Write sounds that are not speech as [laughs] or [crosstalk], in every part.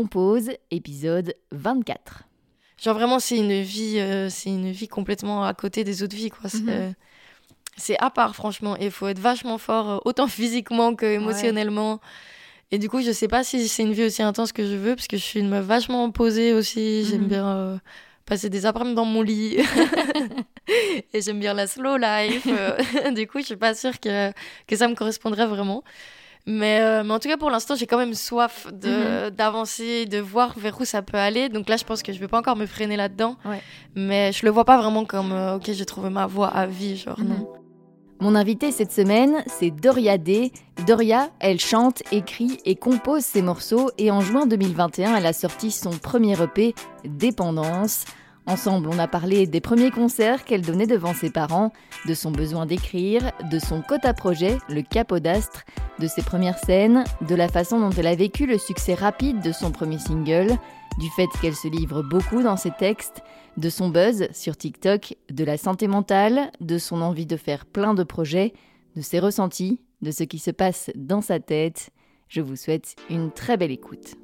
Compose, épisode 24. Genre vraiment, c'est une vie, euh, c'est une vie complètement à côté des autres vies, quoi. C'est, Mhm. euh, c'est à part, franchement. Et il faut être vachement fort, euh, autant [laughs] physiquement que émotionnellement. Et du coup, je sais pas si c'est une vie aussi intense que je veux, parce que je suis une meuf vachement posée aussi. J'aime Mhm. bien euh, passer des après-midi dans mon lit. [laughs] Et j'aime bien la slow life. [laughs] du coup, je suis pas sûre que, que ça me correspondrait vraiment. Mais, euh, mais en tout cas, pour l'instant, j'ai quand même soif de, d'avancer, de voir vers où ça peut aller. Donc là, je pense que je vais pas encore me freiner là-dedans. Ouais. Mais je le vois pas vraiment comme, euh, ok, j'ai trouvé ma voie à vie, genre Mhm. non. Mon invitée cette semaine, c'est Doria D. Doria, elle chante, écrit et compose ses morceaux et en juin 2021, elle a sorti son premier EP, Dépendance. Ensemble, on a parlé des premiers concerts qu'elle donnait devant ses parents, de son besoin d'écrire, de son quota projet, le Capodastre, de ses premières scènes, de la façon dont elle a vécu le succès rapide de son premier single, du fait qu'elle se livre beaucoup dans ses textes, de son buzz sur TikTok, de la santé mentale, de son envie de faire plein de projets, de ses ressentis, de ce qui se passe dans sa tête. Je vous souhaite une très belle écoute.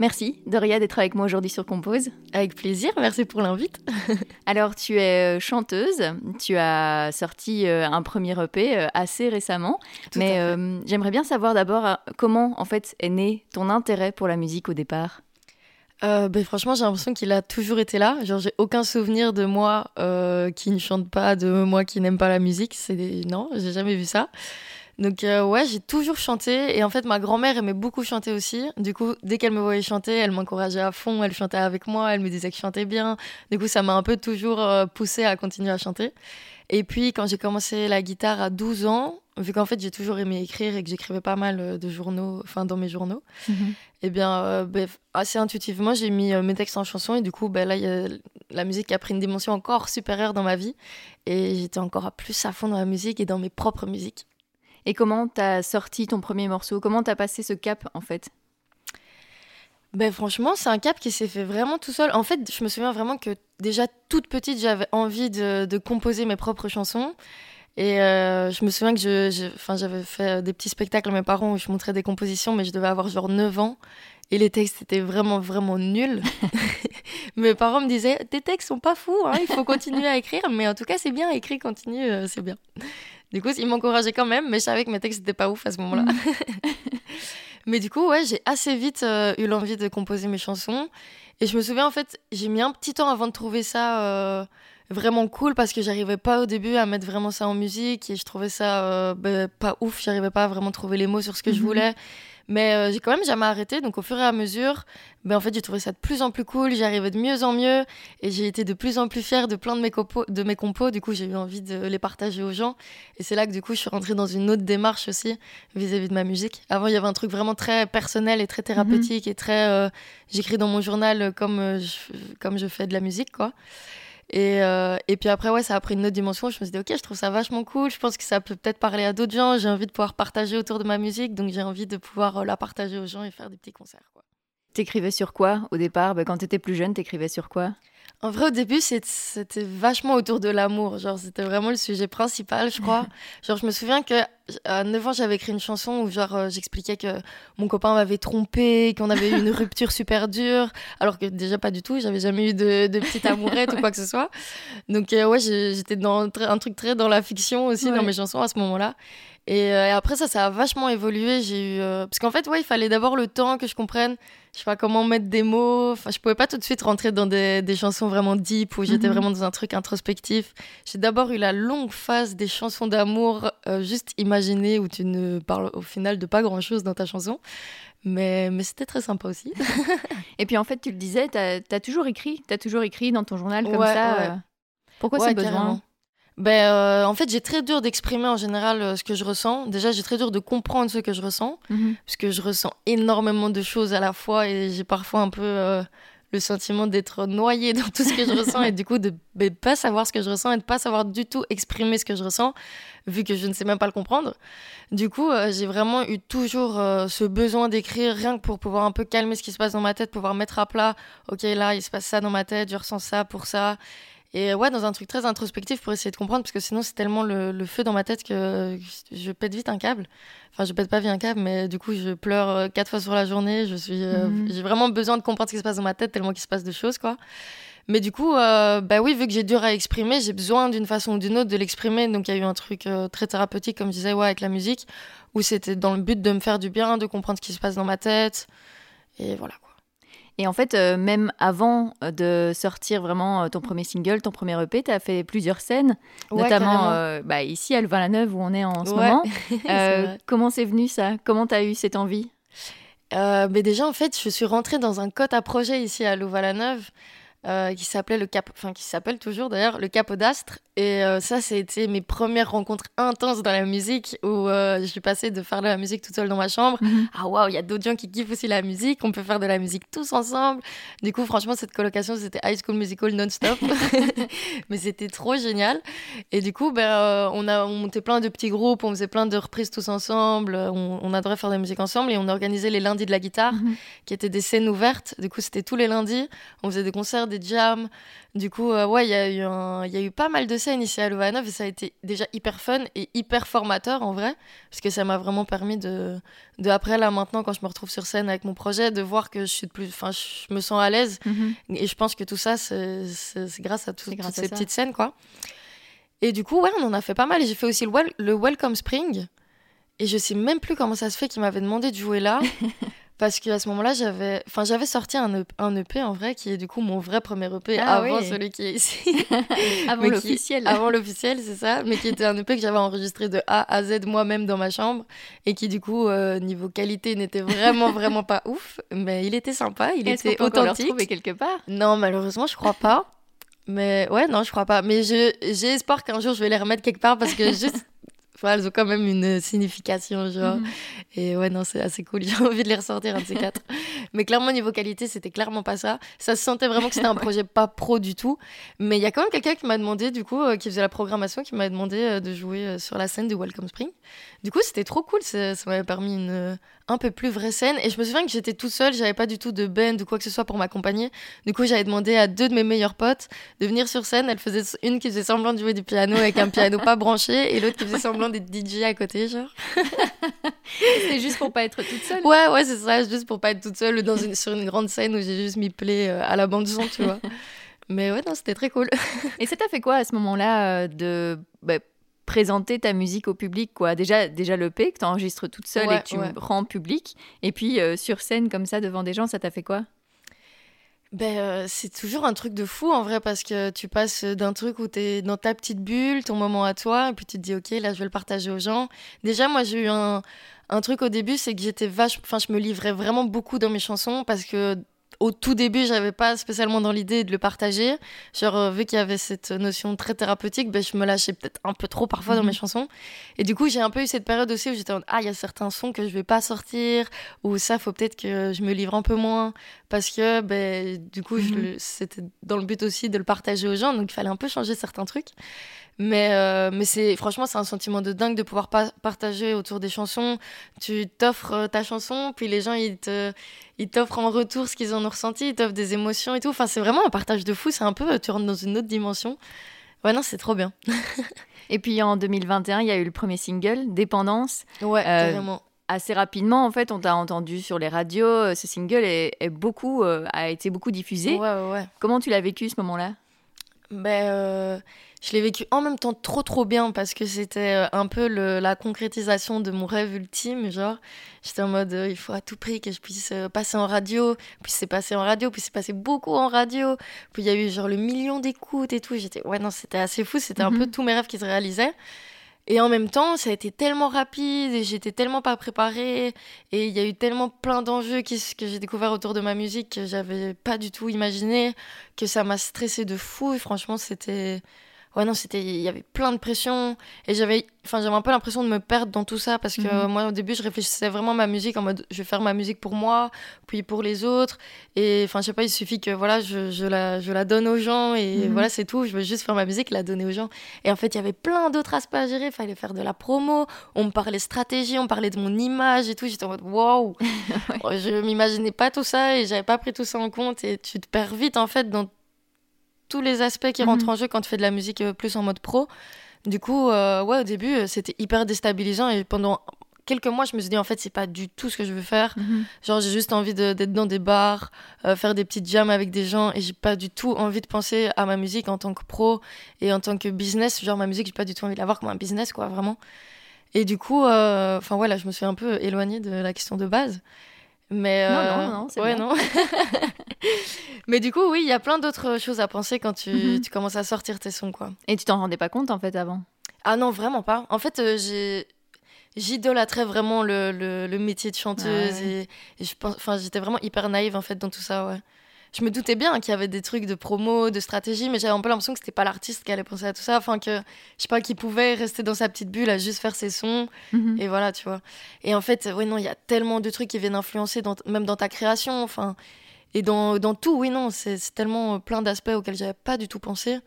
Merci Doria d'être avec moi aujourd'hui sur Compose. Avec plaisir, merci pour l'invite. [laughs] Alors tu es euh, chanteuse, tu as sorti euh, un premier EP euh, assez récemment, Tout mais euh, j'aimerais bien savoir d'abord euh, comment en fait est né ton intérêt pour la musique au départ? Euh, ben, franchement, j'ai l'impression qu'il a toujours été là. Genre, j'ai aucun souvenir de moi euh, qui ne chante pas, de moi qui n'aime pas la musique. C'est non, j'ai jamais vu ça. Donc euh, ouais, j'ai toujours chanté et en fait ma grand-mère aimait beaucoup chanter aussi. Du coup, dès qu'elle me voyait chanter, elle m'encourageait à fond, elle chantait avec moi, elle me disait que je chantais bien. Du coup, ça m'a un peu toujours euh, poussée à continuer à chanter. Et puis quand j'ai commencé la guitare à 12 ans, vu qu'en fait j'ai toujours aimé écrire et que j'écrivais pas mal euh, de journaux, enfin dans mes journaux, eh bien, euh, assez intuitivement, j'ai mis mes textes en chanson et du coup, ben, là, y a la musique qui a pris une dimension encore supérieure dans ma vie et j'étais encore plus à fond dans la musique et dans mes propres musiques. Et comment t'as sorti ton premier morceau? Comment t'as passé ce cap en fait? Ben, franchement, c'est un cap qui s'est fait vraiment tout seul. En fait, je me souviens vraiment que déjà toute petite, j'avais envie de, de composer mes propres chansons. Et euh, je me souviens que je, je- enfin, j'avais fait des petits spectacles à mes parents où je montrais des compositions, mais je devais avoir genre 9 ans. Et les textes étaient vraiment, vraiment nuls. [laughs] mes parents me disaient Tes textes sont pas fous, hein, il faut continuer à écrire. Mais en tout cas, c'est bien, écrit, continue, euh, c'est bien. Du coup, ils m'encourageaient quand même, mais je savais que mes textes n'étaient pas ouf à ce moment-là. [laughs] Mais du coup, ouais, j'ai assez vite euh, eu l'envie de composer mes chansons. Et je me souviens, en fait, j'ai mis un petit temps avant de trouver ça euh, vraiment cool parce que j'arrivais pas au début à mettre vraiment ça en musique et je trouvais ça euh, ben, pas ouf. J'arrivais pas à vraiment trouver les mots sur ce que je Mhm. voulais. Mais euh, j'ai quand même jamais arrêté. Donc, au fur et à mesure, ben, en fait, j'ai trouvé ça de plus en plus cool. J'arrivais de mieux en mieux et j'ai été de plus en plus fière de plein de mes, compos, de mes compos. Du coup, j'ai eu envie de les partager aux gens. Et c'est là que, du coup, je suis rentrée dans une autre démarche aussi vis-à-vis de ma musique. Avant, il y avait un truc vraiment très personnel et très thérapeutique et très. euh, J'écris dans mon journal comme, euh, je, comme je fais de la musique, quoi. Et, euh, et puis après, ouais, ça a pris une autre dimension. Je me suis dit, ok, je trouve ça vachement cool. Je pense que ça peut peut-être parler à d'autres gens. J'ai envie de pouvoir partager autour de ma musique. Donc, j'ai envie de pouvoir euh, la partager aux gens et faire des petits concerts. T'écrivais sur quoi au départ? Bah, Quand t'étais plus jeune, t'écrivais sur quoi? En vrai, au début, c'était vachement autour de l'amour. Genre, c'était vraiment le sujet principal, je crois. [laughs] genre, je me souviens que à 9 ans, j'avais écrit une chanson où, genre, euh, j'expliquais que mon copain m'avait trompé, qu'on avait eu une [laughs] rupture super dure. Alors que déjà, pas du tout. J'avais jamais eu de, de petite amourette ou quoi que ce soit. Donc, euh, ouais, j'étais dans un truc très dans la fiction aussi, Ouais. dans mes chansons à ce moment-là. Et, euh, et après ça, ça a vachement évolué. J'ai eu parce qu'en fait, ouais, il fallait d'abord le temps que je comprenne, je sais pas comment mettre des mots. Enfin, je pouvais pas tout de suite rentrer dans des, des chansons vraiment deep où j'étais Mhm. vraiment dans un truc introspectif. J'ai d'abord eu la longue phase des chansons d'amour euh, juste imaginées où tu ne parles au final de pas grand chose dans ta chanson. Mais, mais c'était très sympa aussi. [laughs] Et puis en fait, tu le disais, t'as as toujours écrit, t'as toujours écrit dans ton journal comme Ouais, ça. ouais. euh. Pourquoi Ouais, ce besoin? Ben, euh, en fait, j'ai très dur d'exprimer en général euh, ce que je ressens. Déjà, j'ai très dur de comprendre ce que je ressens. Mhm. parce que je ressens énormément de choses à la fois et j'ai parfois un peu euh, le sentiment d'être noyée [laughs] dans tout ce que je ressens et du coup de ne pas savoir ce que je ressens et de pas savoir du tout exprimer ce que je ressens vu que je ne sais même pas le comprendre. Du coup, j'ai vraiment eu toujours ce besoin d'écrire rien que pour pouvoir un peu calmer ce qui se passe dans ma tête, pouvoir mettre à plat, ok là il se passe ça dans ma tête, je ressens ça pour ça. Et ouais, dans un truc très introspectif pour essayer de comprendre, parce que sinon c'est tellement le, feu dans ma tête que je pète vite un câble. Enfin, je pète pas vite un câble, mais du coup, je pleure euh, quatre fois sur la journée. Je suis, euh, mhm. j'ai vraiment besoin de comprendre ce qui se passe dans ma tête, tellement qu'il se passe de choses, quoi. Mais du coup, euh, bah oui, vu que j'ai dur à exprimer, j'ai besoin d'une façon ou d'une autre de l'exprimer. Donc il y a eu un truc très thérapeutique, comme je disais, ouais, avec la musique, où c'était dans le but de me faire du bien, de comprendre ce qui se passe dans ma tête. Et voilà, quoi. Et en fait, euh, même avant euh, de sortir vraiment euh, ton premier single, ton premier EP, tu as fait plusieurs scènes, notamment bah, ici à Louvain-la-Neuve où on est en ce moment. [laughs] comment c'est venu ça? Comment tu as eu cette envie? Mais déjà, en fait, je suis rentrée dans un cote à projet ici à Louvain-la-Neuve. Qui s'appelait le Cap, enfin qui s'appelle toujours d'ailleurs le Cap d'Astre. Et euh, ça, c'était mes premières rencontres intenses dans la musique où euh, je suis passée de faire de la musique toute seule dans ma chambre. Ah waouh, il y a d'autres gens qui kiffent aussi la musique. On peut faire de la musique tous ensemble. Du coup, franchement, cette colocation, c'était High School Musical non-stop. [laughs] [laughs] Mais c'était trop génial. Et du coup, ben, on a monté plein de petits groupes, on faisait plein de reprises tous ensemble. On, adorait faire de la musique ensemble et on organisait les lundis de la guitare, mhm. qui étaient des scènes ouvertes. Du coup, c'était tous les lundis. On faisait des concerts des jams. Du coup, euh, ouais, il y, a eu il y a eu pas mal de scènes ici à Louvain-la-Neuve et ça a été déjà hyper fun et hyper formateur en vrai, parce que ça m'a vraiment permis de, de, après là maintenant, quand je me retrouve sur scène avec mon projet, de voir que je suis de plus, enfin, je me sens à l'aise. Mhm. Et je pense que tout ça, c'est grâce à toutes ces petites scènes, quoi. Et du coup, ouais, on en a fait pas mal. Et j'ai fait aussi le, le Welcome Spring. Et je sais même plus comment ça se fait qu'il m'avait demandé de jouer là. [laughs] parce qu'à ce moment-là, j'avais, enfin, j'avais sorti un, EP, un EP en vrai, qui est du coup mon vrai premier EP ah avant celui qui est ici. [laughs] [laughs] avant l'officiel. Avant l'officiel, c'est ça. Mais qui était un EP que j'avais enregistré de A à Z moi-même dans ma chambre et qui du coup, euh, niveau qualité, n'était vraiment, vraiment pas [laughs] ouf. Mais il était sympa, il était qu authentique. le quelque part? Non, malheureusement, je crois pas. Mais ouais, non, je crois pas. Mais j'ai espoir qu'un jour je vais les remettre quelque part parce que juste elles ont quand même une signification, genre. Mhm. Et ouais, non, c'est assez cool. [laughs] J'ai envie de les ressortir, un de ces [laughs] quatre. Mais clairement, niveau qualité, c'était clairement pas ça. Ça se sentait vraiment que c'était un [laughs] projet pas pro du tout. Mais il y a quand même quelqu'un qui m'a demandé, du coup, euh, qui faisait la programmation, qui m'a demandé euh, de jouer euh, sur la scène de Welcome Spring. Du coup, c'était trop cool. Ça, ça m'avait permis une un peu plus vraie scène. Et je me souviens que j'étais toute seule, j'avais pas du tout de band ou quoi que ce soit pour m'accompagner. Du coup, j'avais demandé à deux de mes meilleures potes de venir sur scène. Elle faisait une qui faisait semblant de jouer du piano avec un piano pas branché et l'autre qui faisait semblant d'être DJ à côté, genre. [laughs] c'est juste pour pas être toute seule. Ouais, ouais, c'est ça, juste pour pas être toute seule dans une, sur une grande scène où j'ai juste mis play euh, à la bande son, tu vois. [laughs] Mais ouais, non, c'était très cool. et ça t'a fait quoi à ce moment-là euh, de bah, présenter ta musique au public quoi. Déjà déjà le P que tu enregistres toute seule et que tu rends public. Et puis euh, sur scène comme ça devant des gens ça t'a fait quoi? Ben, euh, c'est toujours un truc de fou en vrai parce que tu passes d'un truc où tu es dans ta petite bulle, ton moment à toi, et puis tu te dis ok là je vais le partager aux gens. Déjà moi j'ai eu un, un truc au début, c'est que j'étais vache, enfin je me livrais vraiment beaucoup dans mes chansons parce que au tout début, j'avais pas spécialement dans l'idée de le partager. Genre, euh, vu qu'il y avait cette notion très thérapeutique, ben, je me lâchais peut-être un peu trop parfois dans mes mhm. chansons. Et du coup, j'ai un peu eu cette période aussi où j'étais en ah, il y a certains sons que je vais pas sortir, ou ça, faut peut-être que je me livre un peu moins, parce que, ben, du coup, mhm. c'était dans le but aussi de le partager aux gens, donc il fallait un peu changer certains trucs. Mais, euh, mais c'est franchement, c'est un sentiment de dingue de pouvoir partager autour des chansons. Tu t'offres euh, ta chanson, puis les gens, ils te, ils t'offrent en retour ce qu'ils en ont ressenti, ils t'offrent des émotions et tout. Enfin, c'est vraiment un partage de fou. C'est un peu, tu rentres dans une autre dimension. Ouais, non, c'est trop bien. [laughs] et puis en 2021, il y a eu le premier single, Dépendance. Ouais, euh, carrément assez rapidement, en fait, on t'a entendu sur les radios. Ce single est, beaucoup, a été beaucoup diffusé. Ouais, ouais, ouais. Comment tu l'as vécu ce moment-là? Ben, je l'ai vécu en même temps trop trop bien parce que c'était euh, un peu la concrétisation de mon rêve ultime. Genre, j'étais en mode euh, il faut à tout prix que je puisse euh, passer en radio. Puis c'est passé en radio, puis c'est passé beaucoup en radio. Puis il y a eu genre le million d'écoutes et tout. J'étais ouais, non, c'était assez fou. C'était un peu mhm. tous mes rêves qui se réalisaient. Et en même temps, ça a été tellement rapide et j'étais tellement pas préparée. Et il y a eu tellement plein d'enjeux que j'ai découvert autour de ma musique que j'avais pas du tout imaginé, que ça m'a stressé de fou. Et franchement, c'était ouais non c'était il y avait plein de pression et j'avais enfin j'avais un peu l'impression de me perdre dans tout ça parce que mhm. moi au début je réfléchissais vraiment à ma musique en mode je vais faire ma musique pour moi puis pour les autres et enfin je sais pas il suffit que voilà je, je la je la donne aux gens et mhm. voilà c'est tout. Je veux juste faire ma musique la donner aux gens. Et en fait il y avait plein d'autres aspects à gérer. Il fallait faire de la promo. On me parlait stratégie on parlait de mon image et tout. J'étais en mode waouh! [laughs] Je m'imaginais pas tout ça et j'avais pas pris tout ça en compte et tu te perds vite en fait dans tous les aspects qui Mhm. rentrent en jeu quand tu fais de la musique euh, plus en mode pro. Du coup, euh, ouais, au début, euh, c'était hyper déstabilisant et pendant quelques mois, je me suis dit en fait, c'est pas du tout ce que je veux faire. Mhm. Genre, j'ai juste envie de- d'être dans des bars, euh, faire des petites jams avec des gens et j'ai pas du tout envie de penser à ma musique en tant que pro et en tant que business. Genre, ma musique, j'ai pas du tout envie de la voir comme un business, quoi, vraiment. Et du coup, euh, enfin voilà, je me suis un peu éloignée de la question de base. Mais Non, euh, non, non, c'est ouais, bien. non. [laughs] Mais du coup, oui, il y a plein d'autres choses à penser quand tu, Mhm. tu commences à sortir tes sons, quoi. Et tu t'en rendais pas compte en fait avant? Ah non, vraiment pas. En fait, euh, j'ai j'idolâtrais vraiment le, le, le métier de chanteuse Ah ouais. et, et je pense, enfin, j'étais vraiment hyper naïve en fait dans tout ça, ouais. Je me doutais bien qu'il y avait des trucs de promo, de stratégie, mais j'avais un peu l'impression que c'était pas l'artiste qui allait penser à tout ça, enfin que je sais pas, qu'il pouvait rester dans sa petite bulle à juste faire ses sons Mhm. et voilà, tu vois. Et en fait, oui, non, il y a tellement de trucs qui viennent influencer, dans, même dans ta création, enfin, et dans, dans tout, oui, non, c'est c'est tellement euh, plein d'aspects auxquels j'avais pas du tout pensé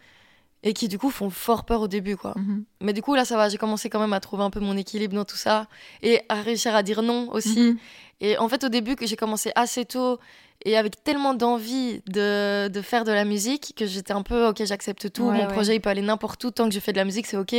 et qui, du coup, font fort peur au début, quoi. Mhm. Mais du coup, là, ça va, j'ai commencé quand même à trouver un peu mon équilibre dans tout ça et à réussir à dire non aussi. Mhm. Et en fait, au début, que j'ai commencé assez tôt et avec tellement d'envie de, de faire de la musique que j'étais un peu, ok, j'accepte tout, Ouais, mon ouais. projet, il peut aller n'importe où, tant que je fais de la musique, c'est ok.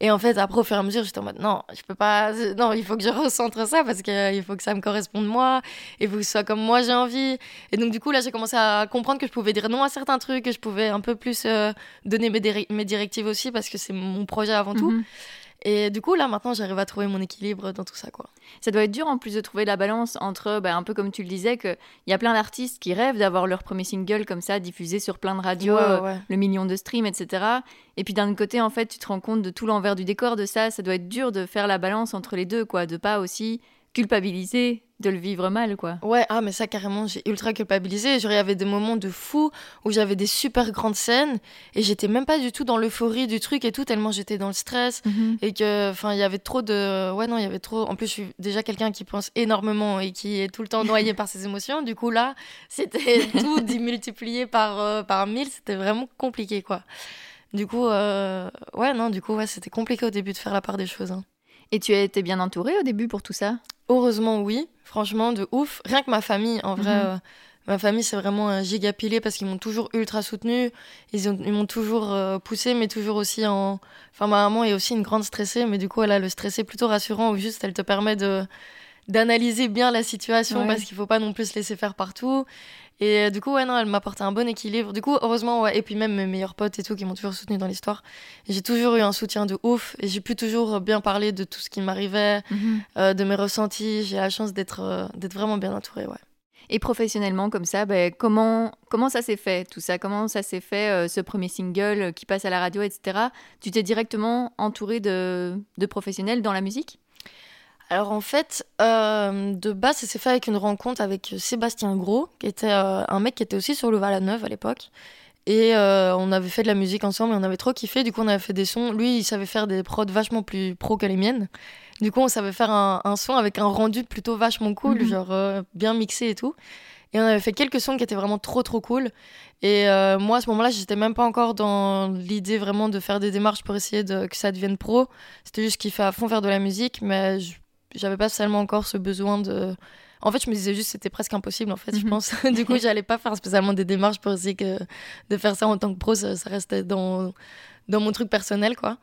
Et en fait, après, au fur et à mesure, j'étais en mode, non, je peux pas, [laughs] non, il faut que je recentre ça parce qu'il faut que ça me corresponde moi, il faut que ce soit comme moi j'ai envie. Et donc, du coup, là, j'ai commencé à comprendre que je pouvais dire non à certains trucs, que je pouvais un peu plus euh, donner mes, dir- mes directives aussi parce que c'est mon projet avant tout. Et du coup, là, maintenant, j'arrive à trouver mon équilibre dans tout ça, quoi. Ça doit être dur en plus de trouver la balance entre, bah, un peu comme tu le disais, qu'il y a plein d'artistes qui rêvent d'avoir leur premier single comme ça, diffusé sur plein de radios, Ouais, euh, ouais. le million de streams, etc. Et puis d'un côté, en fait, tu te rends compte de tout l'envers du décor de ça. Ça doit être dur de faire la balance entre les deux, quoi, de pas aussi culpabiliser de le vivre mal, quoi. Ouais, ah, mais ça, carrément, j'ai ultra culpabilisé. Genre, il y avait des moments de fou où j'avais des super grandes scènes et j'étais même pas du tout dans l'euphorie du truc et tout, tellement j'étais dans le stress. Et que, enfin, il y avait trop de. Ouais, non, il y avait trop. En plus, je suis déjà quelqu'un qui pense énormément et qui est tout le temps noyé [laughs] par ses émotions. Du coup, là, c'était [laughs] tout démultiplié par, euh, par mille. C'était vraiment compliqué, quoi. Du coup, euh, ouais, non, du coup, ouais, c'était compliqué au début de faire la part des choses. hein. Et tu as été bien entourée au début pour tout ça? Heureusement, oui. Franchement, de ouf. Rien que ma famille, en vrai. Mhm. euh, ma famille, c'est vraiment un giga pilier parce qu'ils m'ont toujours ultra soutenu. Ils ont- ils m'ont toujours euh, poussé, mais toujours aussi en. Enfin, ma maman est aussi une grande stressée, mais du coup, elle a le stressé plutôt rassurant où juste elle te permet de d'analyser bien la situation Ouais. parce qu'il faut pas non plus se laisser faire partout. Et euh, du coup, ouais, non, elle m'apporte un bon équilibre. Du coup, heureusement, ouais. Et puis même mes meilleurs potes et tout qui m'ont toujours soutenu dans l'histoire. J'ai toujours eu un soutien de ouf et j'ai pu toujours bien parler de tout ce qui m'arrivait euh, de mes ressentis. J'ai la chance d'être euh, d'être vraiment bien entourée, ouais. Et professionnellement, comme ça, ben, comment, comment ça s'est fait, tout ça? Comment ça s'est fait, euh, ce premier single euh, qui passe à la radio, etc. Tu t'es directement entourée de, de professionnels dans la musique? Alors en fait, euh, de base, ça s'est fait avec une rencontre avec Sébastien Gros, qui était euh, un mec qui était aussi sur le Val-la-Neuve à l'époque. Et euh, on avait fait de la musique ensemble et on avait trop kiffé. Du coup, on avait fait des sons. Lui, il savait faire des prods vachement plus pro que les miennes. Du coup, on savait faire un, un son avec un rendu plutôt vachement cool, Mhm. genre euh, bien mixé et tout. Et on avait fait quelques sons qui étaient vraiment trop trop cool. Et euh, moi, à ce moment-là, j'étais même pas encore dans l'idée vraiment de faire des démarches pour essayer de, que ça devienne pro. C'était juste qu'il fait à fond faire de la musique, mais je- j'avais pas seulement encore ce besoin de. En fait, je me disais juste que c'était presque impossible, en fait, je Mhm. pense. [laughs] du coup, j'allais pas faire spécialement des démarches pour essayer que de faire ça en tant que pro, ça, ça restait dans, dans mon truc personnel, quoi.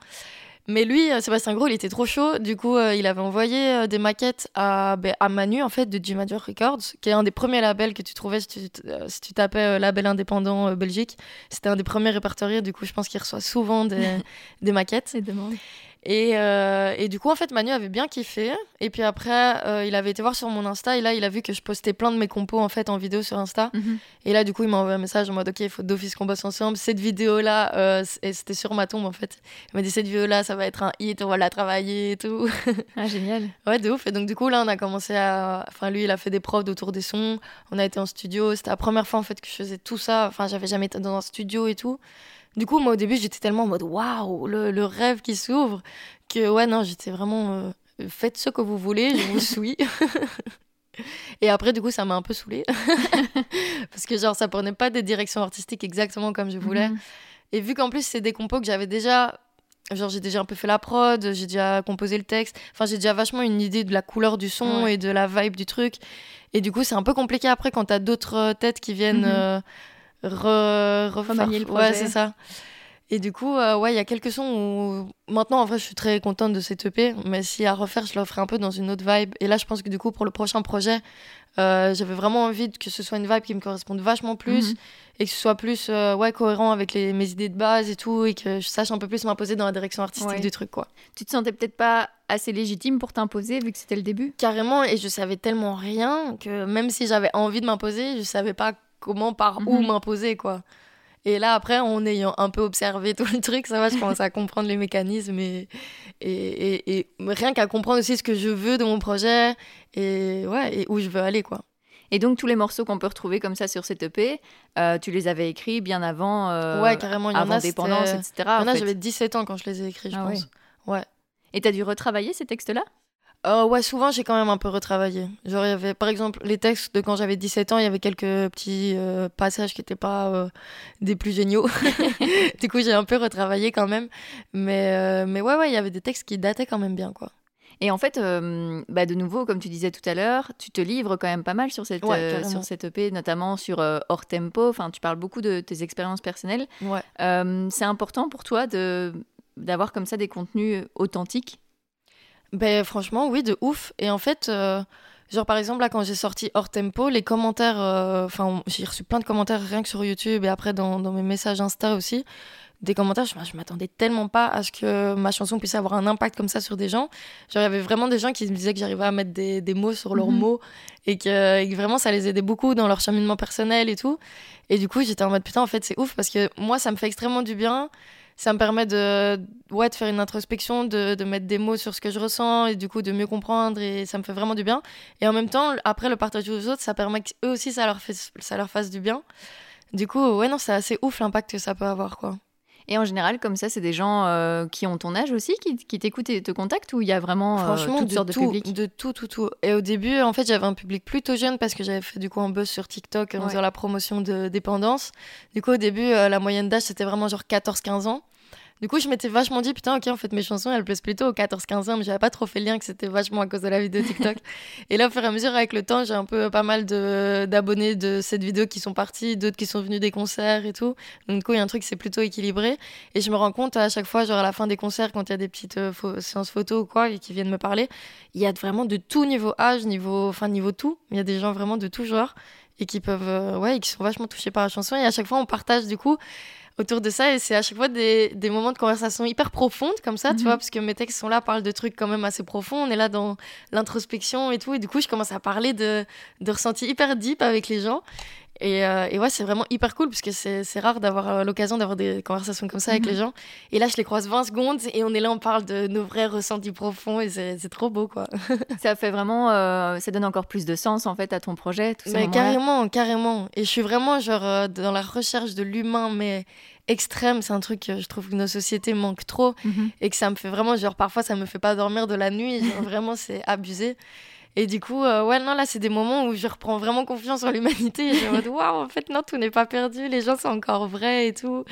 Mais lui, euh, Sébastien Gros, il était trop chaud. Du coup, euh, il avait envoyé euh, des maquettes à, ben, à Manu, en fait, de G Major Records, qui est un des premiers labels que tu trouvais si tu, euh, si tu tapais label indépendant Belgique. C'était un des premiers répertoriés. Du coup, je pense qu'il reçoit souvent des, [laughs] des maquettes. C'est demande. Et, euh, et du coup, en fait, Manu avait bien kiffé. Et puis après, euh, il avait été voir sur mon Insta. Et là, il a vu que je postais plein de mes compos en fait en vidéo sur Insta. Mhm. Et là, du coup, il m'a envoyé un message en mode Ok, il faut d'office qu'on bosse ensemble. Cette vidéo-là, euh, et c'était sur ma tombe en fait. Il m'a dit Cette vidéo-là, ça va être un hit, on va la travailler et tout. [laughs] Ah, génial. ouais, de ouf. Et donc, du coup, là, on a commencé à. Enfin, lui, il a fait des profs autour des sons. On a été en studio. C'était la première fois en fait que je faisais tout ça. Enfin, j'avais jamais été dans un studio et tout. Du coup, moi, au début, j'étais tellement en mode Waouh, le, le rêve qui s'ouvre. Que ouais, non, j'étais vraiment. euh, Faites ce que vous voulez, je vous [laughs] suis. Et après, du coup, ça m'a un peu saoulée. [laughs] Parce que, genre, ça prenait pas des directions artistiques exactement comme je voulais. Mhm. Et vu qu'en plus, c'est des compos que j'avais déjà. Genre, j'ai déjà un peu fait la prod, j'ai déjà composé le texte. Enfin, j'ai déjà vachement une idée de la couleur du son Ouais. et de la vibe du truc. Et du coup, c'est un peu compliqué après quand t'as d'autres euh, têtes qui viennent Mhm. euh, re, remanier le projet. Ouais, c'est ça. Et du coup, euh, ouais, il y a quelques sons où maintenant, en vrai, je suis très contente de cette EP, mais si à refaire, je le ferai un peu dans une autre vibe. Et là, je pense que du coup, pour le prochain projet, euh, j'avais vraiment envie que ce soit une vibe qui me corresponde vachement plus Mhm. et que ce soit plus euh, ouais, cohérent avec les, mes idées de base et tout, et que je sache un peu plus m'imposer dans la direction artistique Ouais. du truc, quoi. Tu te sentais peut-être pas assez légitime pour t'imposer vu que c'était le début? Carrément, et je savais tellement rien que même si j'avais envie de m'imposer, je savais pas comment, par où Mhm. m'imposer, quoi. Et là, après, en ayant un peu observé tout le truc, ça va, je commence à comprendre les mécanismes et, et, et, et rien qu'à comprendre aussi ce que je veux de mon projet et, ouais, et où je veux aller, quoi. Et donc tous les morceaux qu'on peut retrouver comme ça sur cette EP, euh, tu les avais écrits bien avant, euh, ouais, carrément, il y en avant a, Dépendance, etc. il y en en a, fait. j'avais 17 ans quand je les ai écrits, je Ah pense. Et t'as dû retravailler ces textes-là? Euh, ouais, souvent j'ai quand même un peu retravaillé. Genre, il y avait, par exemple, les textes de quand j'avais 17 ans, il y avait quelques petits euh, passages qui n'étaient pas euh, des plus géniaux. [laughs] du coup, j'ai un peu retravaillé quand même. Mais, mais ouais, ouais, il y avait des textes qui dataient quand même bien, quoi. Et en fait, euh, bah de nouveau, comme tu disais tout à l'heure, tu te livres quand même pas mal sur cette, Ouais, euh, sur cette EP, notamment sur euh, hors tempo. Enfin, tu parles beaucoup de tes expériences personnelles. Ouais. C'est important pour toi de d'avoir comme ça des contenus authentiques. Ben, franchement, oui, de ouf. Et en fait, euh, genre, par exemple, là, quand j'ai sorti hors tempo, les commentaires, euh, enfin, j'ai reçu plein de commentaires rien que sur YouTube et après dans, dans mes messages Insta aussi. Des commentaires, je, je m'attendais tellement pas à ce que ma chanson puisse avoir un impact comme ça sur des gens. Genre, il y avait vraiment des gens qui me disaient que j'arrivais à mettre des, des mots sur leurs Mhm. mots et que, et que vraiment ça les aidait beaucoup dans leur cheminement personnel et tout. Et du coup, j'étais en mode putain, en fait, c'est ouf parce que moi, ça me fait extrêmement du bien. Ça me permet de, ouais, de faire une introspection, de, de mettre des mots sur ce que je ressens et du coup de mieux comprendre et ça me fait vraiment du bien. Et en même temps, après le partage aux autres, ça permet qu'eux aussi ça leur, fait, ça leur fasse du bien. Du coup, ouais, non, c'est assez ouf l'impact que ça peut avoir, quoi. Et en général, comme ça, c'est des gens euh, qui ont ton âge aussi, qui, qui t'écoutes et te contactent, ou il y a vraiment euh, Franchement, toutes de sortes de tout, publics? de tout, tout, tout. Et au début, en fait, j'avais un public plutôt jeune parce que j'avais fait du coup un buzz sur TikTok en Ouais. faisant la promotion de dépendance. Du coup, au début, euh, la moyenne d'âge, c'était vraiment genre 14-15 ans. Du coup, je m'étais vachement dit, putain, ok, en fait, mes chansons, elles plaisent plutôt aux 14-15 ans, mais j'avais pas trop fait le lien que c'était vachement à cause de la vidéo TikTok. [laughs] et là, au fur et à mesure, avec le temps, j'ai un peu pas mal d'abonnés de cette vidéo qui sont partis, d'autres qui sont venus des concerts et tout. Donc, du coup, il y a un truc, c'est plutôt équilibré. Et je me rends compte à chaque fois, genre à la fin des concerts, quand il y a des petites euh, séances photos ou quoi, et qui viennent me parler, il y a vraiment de tout niveau âge, niveau, enfin, niveau tout. Il y a des gens vraiment de tout genre et qui peuvent, euh, ouais, et qui sont vachement touchés par la chanson. Et à chaque fois, on partage du coup autour de ça et c'est à chaque fois des, des moments de conversation hyper profondes comme ça, tu Mhm. vois, parce que mes textes sont là, parlent de trucs quand même assez profonds. On est là dans l'introspection et tout. Et du coup, je commence à parler de, de ressentis hyper deep avec les gens. Et, euh, et ouais, c'est vraiment hyper cool parce que c'est rare d'avoir euh, l'occasion d'avoir des conversations comme ça avec Mhm. les gens. Et là, je les croise 20 secondes et on est là, on parle de nos vrais ressentis profonds et c'est trop beau, quoi. [laughs] Ça fait vraiment, euh, ça donne encore plus de sens en fait à ton projet. Ces Mais carrément, carrément. Et je suis vraiment genre euh, dans la recherche de l'humain, mais extrême. C'est un truc que je trouve que nos sociétés manquent trop Mhm. et que ça me fait vraiment, genre parfois ça me fait pas dormir de la nuit. Genre, vraiment, c'est abusé. Et du coup, euh, ouais, non, là, c'est des moments où je reprends vraiment confiance en l'humanité. Et je en mode, [laughs] waouh, en fait, non, tout n'est pas perdu. Les gens sont encore vrais et tout.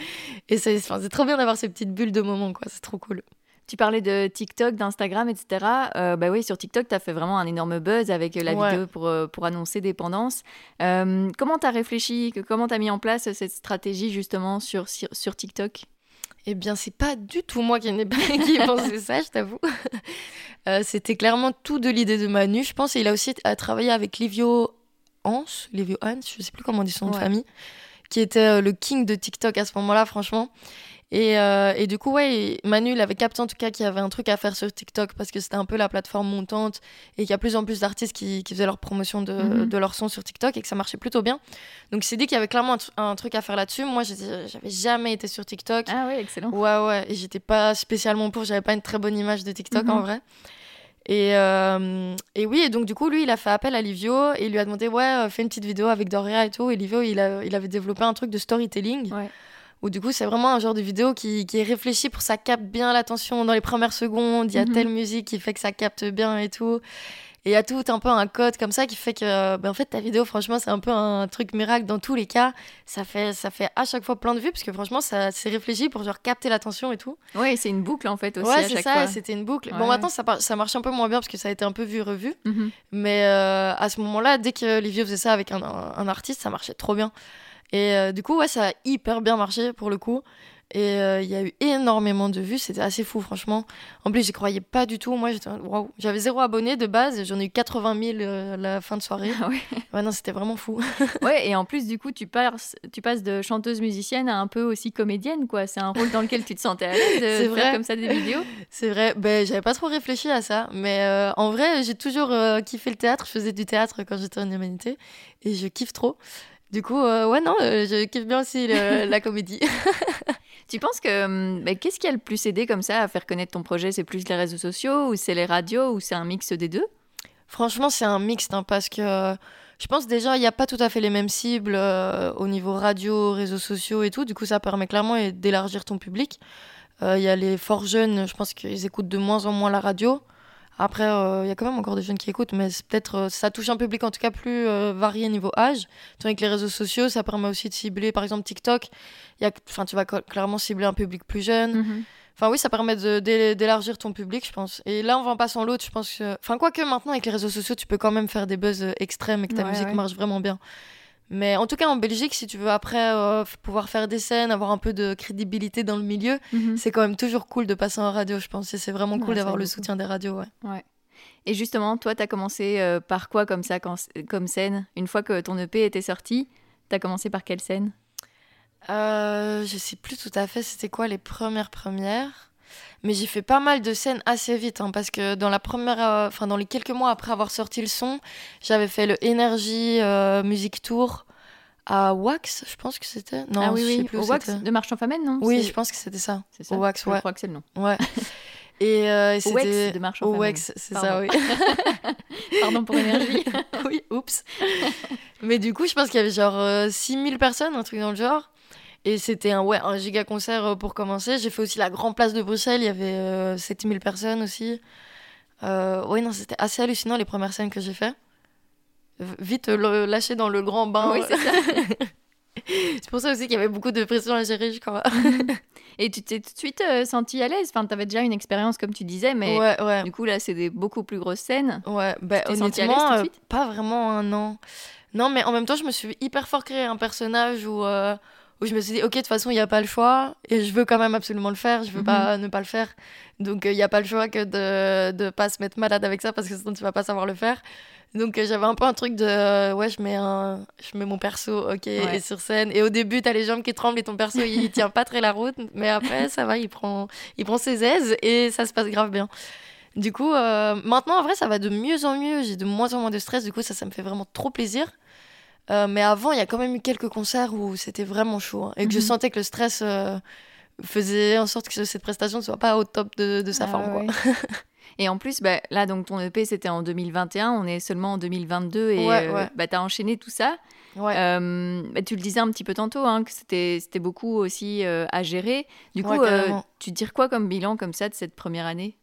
Et c'est enfin, c'est trop bien d'avoir ces petites bulles de moments, quoi. C'est trop cool. Tu parlais de TikTok, d'Instagram, etc. Euh, bah oui, sur TikTok, tu as fait vraiment un énorme buzz avec euh, la Ouais. vidéo pour, euh, pour annoncer dépendance. Euh, comment tu as réfléchi Comment tu as mis en place cette stratégie justement sur, sur, sur TikTok? Eh bien, c'est pas du tout moi qui, n'ai pas- qui ai pensé ça, je t'avoue. [laughs] Euh, C'était clairement tout de l'idée de Manu, je pense. Et il a aussi travaillé avec Livio Hans, Livio Hans, je sais plus comment on dit son nom de famille, qui était euh, le king de TikTok à ce moment-là, franchement. Et, euh, et du coup, ouais, Manu, il avait capté en tout cas qu'il y avait un truc à faire sur TikTok parce que c'était un peu la plateforme montante et qu'il y a plus en plus d'artistes qui, qui faisaient leur promotion de, Mhm. de leur son sur TikTok et que ça marchait plutôt bien. Donc, il s'est dit qu'il y avait clairement un, tr- un truc à faire là-dessus. Moi, j'avais jamais été sur TikTok. Ah oui, excellent. Ouais, ouais. Et j'étais pas spécialement pour, j'avais pas une très bonne image de TikTok Mhm. en vrai. Et, euh, et oui, et donc du coup, lui, il a fait appel à Livio et il lui a demandé, ouais, euh, fais une petite vidéo avec Doria et tout. Et Livio, il, a, il avait développé un truc de storytelling. Ouais. Où du coup, c'est vraiment un genre de vidéo qui, qui est réfléchi pour que ça capte bien l'attention dans les premières secondes. Il y a Mhm. telle musique qui fait que ça capte bien et tout. Et il y a tout un peu un code comme ça qui fait que, ben, en fait, ta vidéo, franchement, c'est un peu un truc miracle dans tous les cas. Ça fait, ça fait à chaque fois plein de vues parce que franchement, ça c'est réfléchi pour genre capter l'attention et tout. Oui, c'est une boucle en fait aussi ouais, c'est ça, c'était une boucle. Ouais. Bon, maintenant, ça, ça marche un peu moins bien parce que ça a été un peu vu, revu. Mhm. Mais euh, à ce moment-là, dès que Livio faisait ça avec un, un- un artiste, ça marchait trop bien. Et euh, du coup, ouais, ça a hyper bien marché pour le coup. Et euh, il y a eu énormément de vues, c'était assez fou, franchement. En plus, j'y croyais pas du tout. Moi, waouh, j'avais zéro abonné de base j'en ai eu 80 000 euh, la fin de soirée. Ah ouais. [laughs] ouais, non, c'était vraiment fou. [laughs] ouais, et en plus, du coup, tu passes, tu passes de chanteuse musicienne à un peu aussi comédienne, quoi. C'est un rôle dans lequel tu te sentais à l'aise [laughs] de faire vrai. comme ça des vidéos? C'est vrai. Ben, j'avais pas trop réfléchi à ça, mais euh, en vrai, j'ai toujours kiffé le théâtre. Je faisais du théâtre quand j'étais en humanité et je kiffe trop. Du coup, ouais, non, je kiffe bien aussi la [laughs] comédie. Tu penses que hum, bah, qu'est-ce qui a le plus aidé comme ça à faire connaître ton projet? C'est plus les réseaux sociaux ou c'est les radios ou c'est un mix des deux? Franchement, c'est un mix hein, parce que je pense déjà il n'y a pas tout à fait les mêmes cibles euh, au niveau radio, réseaux sociaux et tout. Du coup, ça permet clairement d'élargir ton public. Euh, il y a les forts jeunes, je pense qu'ils écoutent de moins en moins la radio. Après, il euh, y a quand même encore des jeunes qui écoutent, mais peut-être euh, ça touche un public en tout cas plus euh, varié niveau âge. Tandis que les réseaux sociaux, ça permet aussi de cibler, par exemple TikTok, y a, tu vas clairement cibler un public plus jeune. Mhm. Enfin oui, ça permet d'élargir ton public, je pense. Et là, on va en passant l'autre, je pense que... Enfin, quoique maintenant, avec les réseaux sociaux, tu peux quand même faire des buzz extrêmes et que ta musique marche vraiment bien. Mais en tout cas, en Belgique, si tu veux après euh, pouvoir faire des scènes, avoir un peu de crédibilité dans le milieu, mhm. c'est quand même toujours cool de passer en radio, je pense. Et c'est vraiment cool d'avoir le soutien des radios. Ouais. ouais. Et justement, toi, tu as commencé euh, par quoi comme ça, comme scène? Une fois que ton EP était sorti, tu as commencé par quelle scène? Euh, Je sais plus tout à fait c'était quoi les premières premières? Mais j'ai fait pas mal de scènes assez vite, hein, parce que dans la première, euh, enfin dans les quelques mois après avoir sorti le son, j'avais fait le Energy euh, Music Tour à Wax, je pense que c'était. Non, ah oui, oui. Plus au Wax de Marchand Famenne, non? Oui, je pense que c'était ça. C'est ça. Au Wax, ouais. Je crois que c'est le nom. Ouais. [laughs] Et, euh, c'était de Marchand Wax, c'est ça, oui. [laughs] Pardon pour l'énergie. [laughs] oui, oups. Mais du coup, je pense qu'il y avait genre 6000 personnes, un truc dans le genre. Et c'était un, ouais, un giga concert euh, pour commencer. J'ai fait aussi la Grande Place de Bruxelles, il y avait 7000 euh, personnes aussi. Euh, oui, non, c'était assez hallucinant les premières scènes que j'ai fait. Vite le lâcher dans le grand bain. Oui, c'est ça. [laughs] c'est pour ça aussi qu'il y avait beaucoup de pression à gérer, je crois. Et tu t'es tout de suite senti à l'aise Enfin, tu avais déjà une expérience, comme tu disais, mais ouais, ouais. du coup, là, c'est des beaucoup plus grosses scènes. Ouais, bah, honnêtement, à pas vraiment un an. Non, mais en même temps, je me suis hyper fort créé un personnage où où je me suis dit, ok, de toute façon, il n'y a pas le choix, et je veux quand même absolument le faire, je veux pas mhm. ne pas le faire. Donc, il n'y a pas le choix que de ne pas se mettre malade avec ça, parce que sinon, tu vas pas savoir le faire. Donc, euh, j'avais un peu un truc de, euh, ouais, je mets, un, je mets mon perso, ok, et sur scène. Et au début, tu as les jambes qui tremblent et ton perso, il [laughs] tient pas très la route, mais après, ça va, il prend, il prend ses aises et ça se passe grave bien. Du coup, euh, maintenant, en vrai, ça va de mieux en mieux. J'ai de moins en moins de stress. Du coup, ça, ça me fait vraiment trop plaisir. Euh, mais avant, il y a quand même eu quelques concerts où c'était vraiment chaud hein, et que je mhm. sentais que le stress euh, faisait en sorte que cette prestation ne soit pas au top de, sa ah forme. [laughs] Et en plus, bah, là, donc ton EP, c'était en 2021, on est seulement en 2022 et euh, bah, tu as enchaîné tout ça. Ouais. Bah, tu le disais un petit peu tantôt, hein, que c'était beaucoup aussi à gérer. Du coup, tu tires quoi comme bilan comme ça de cette première année?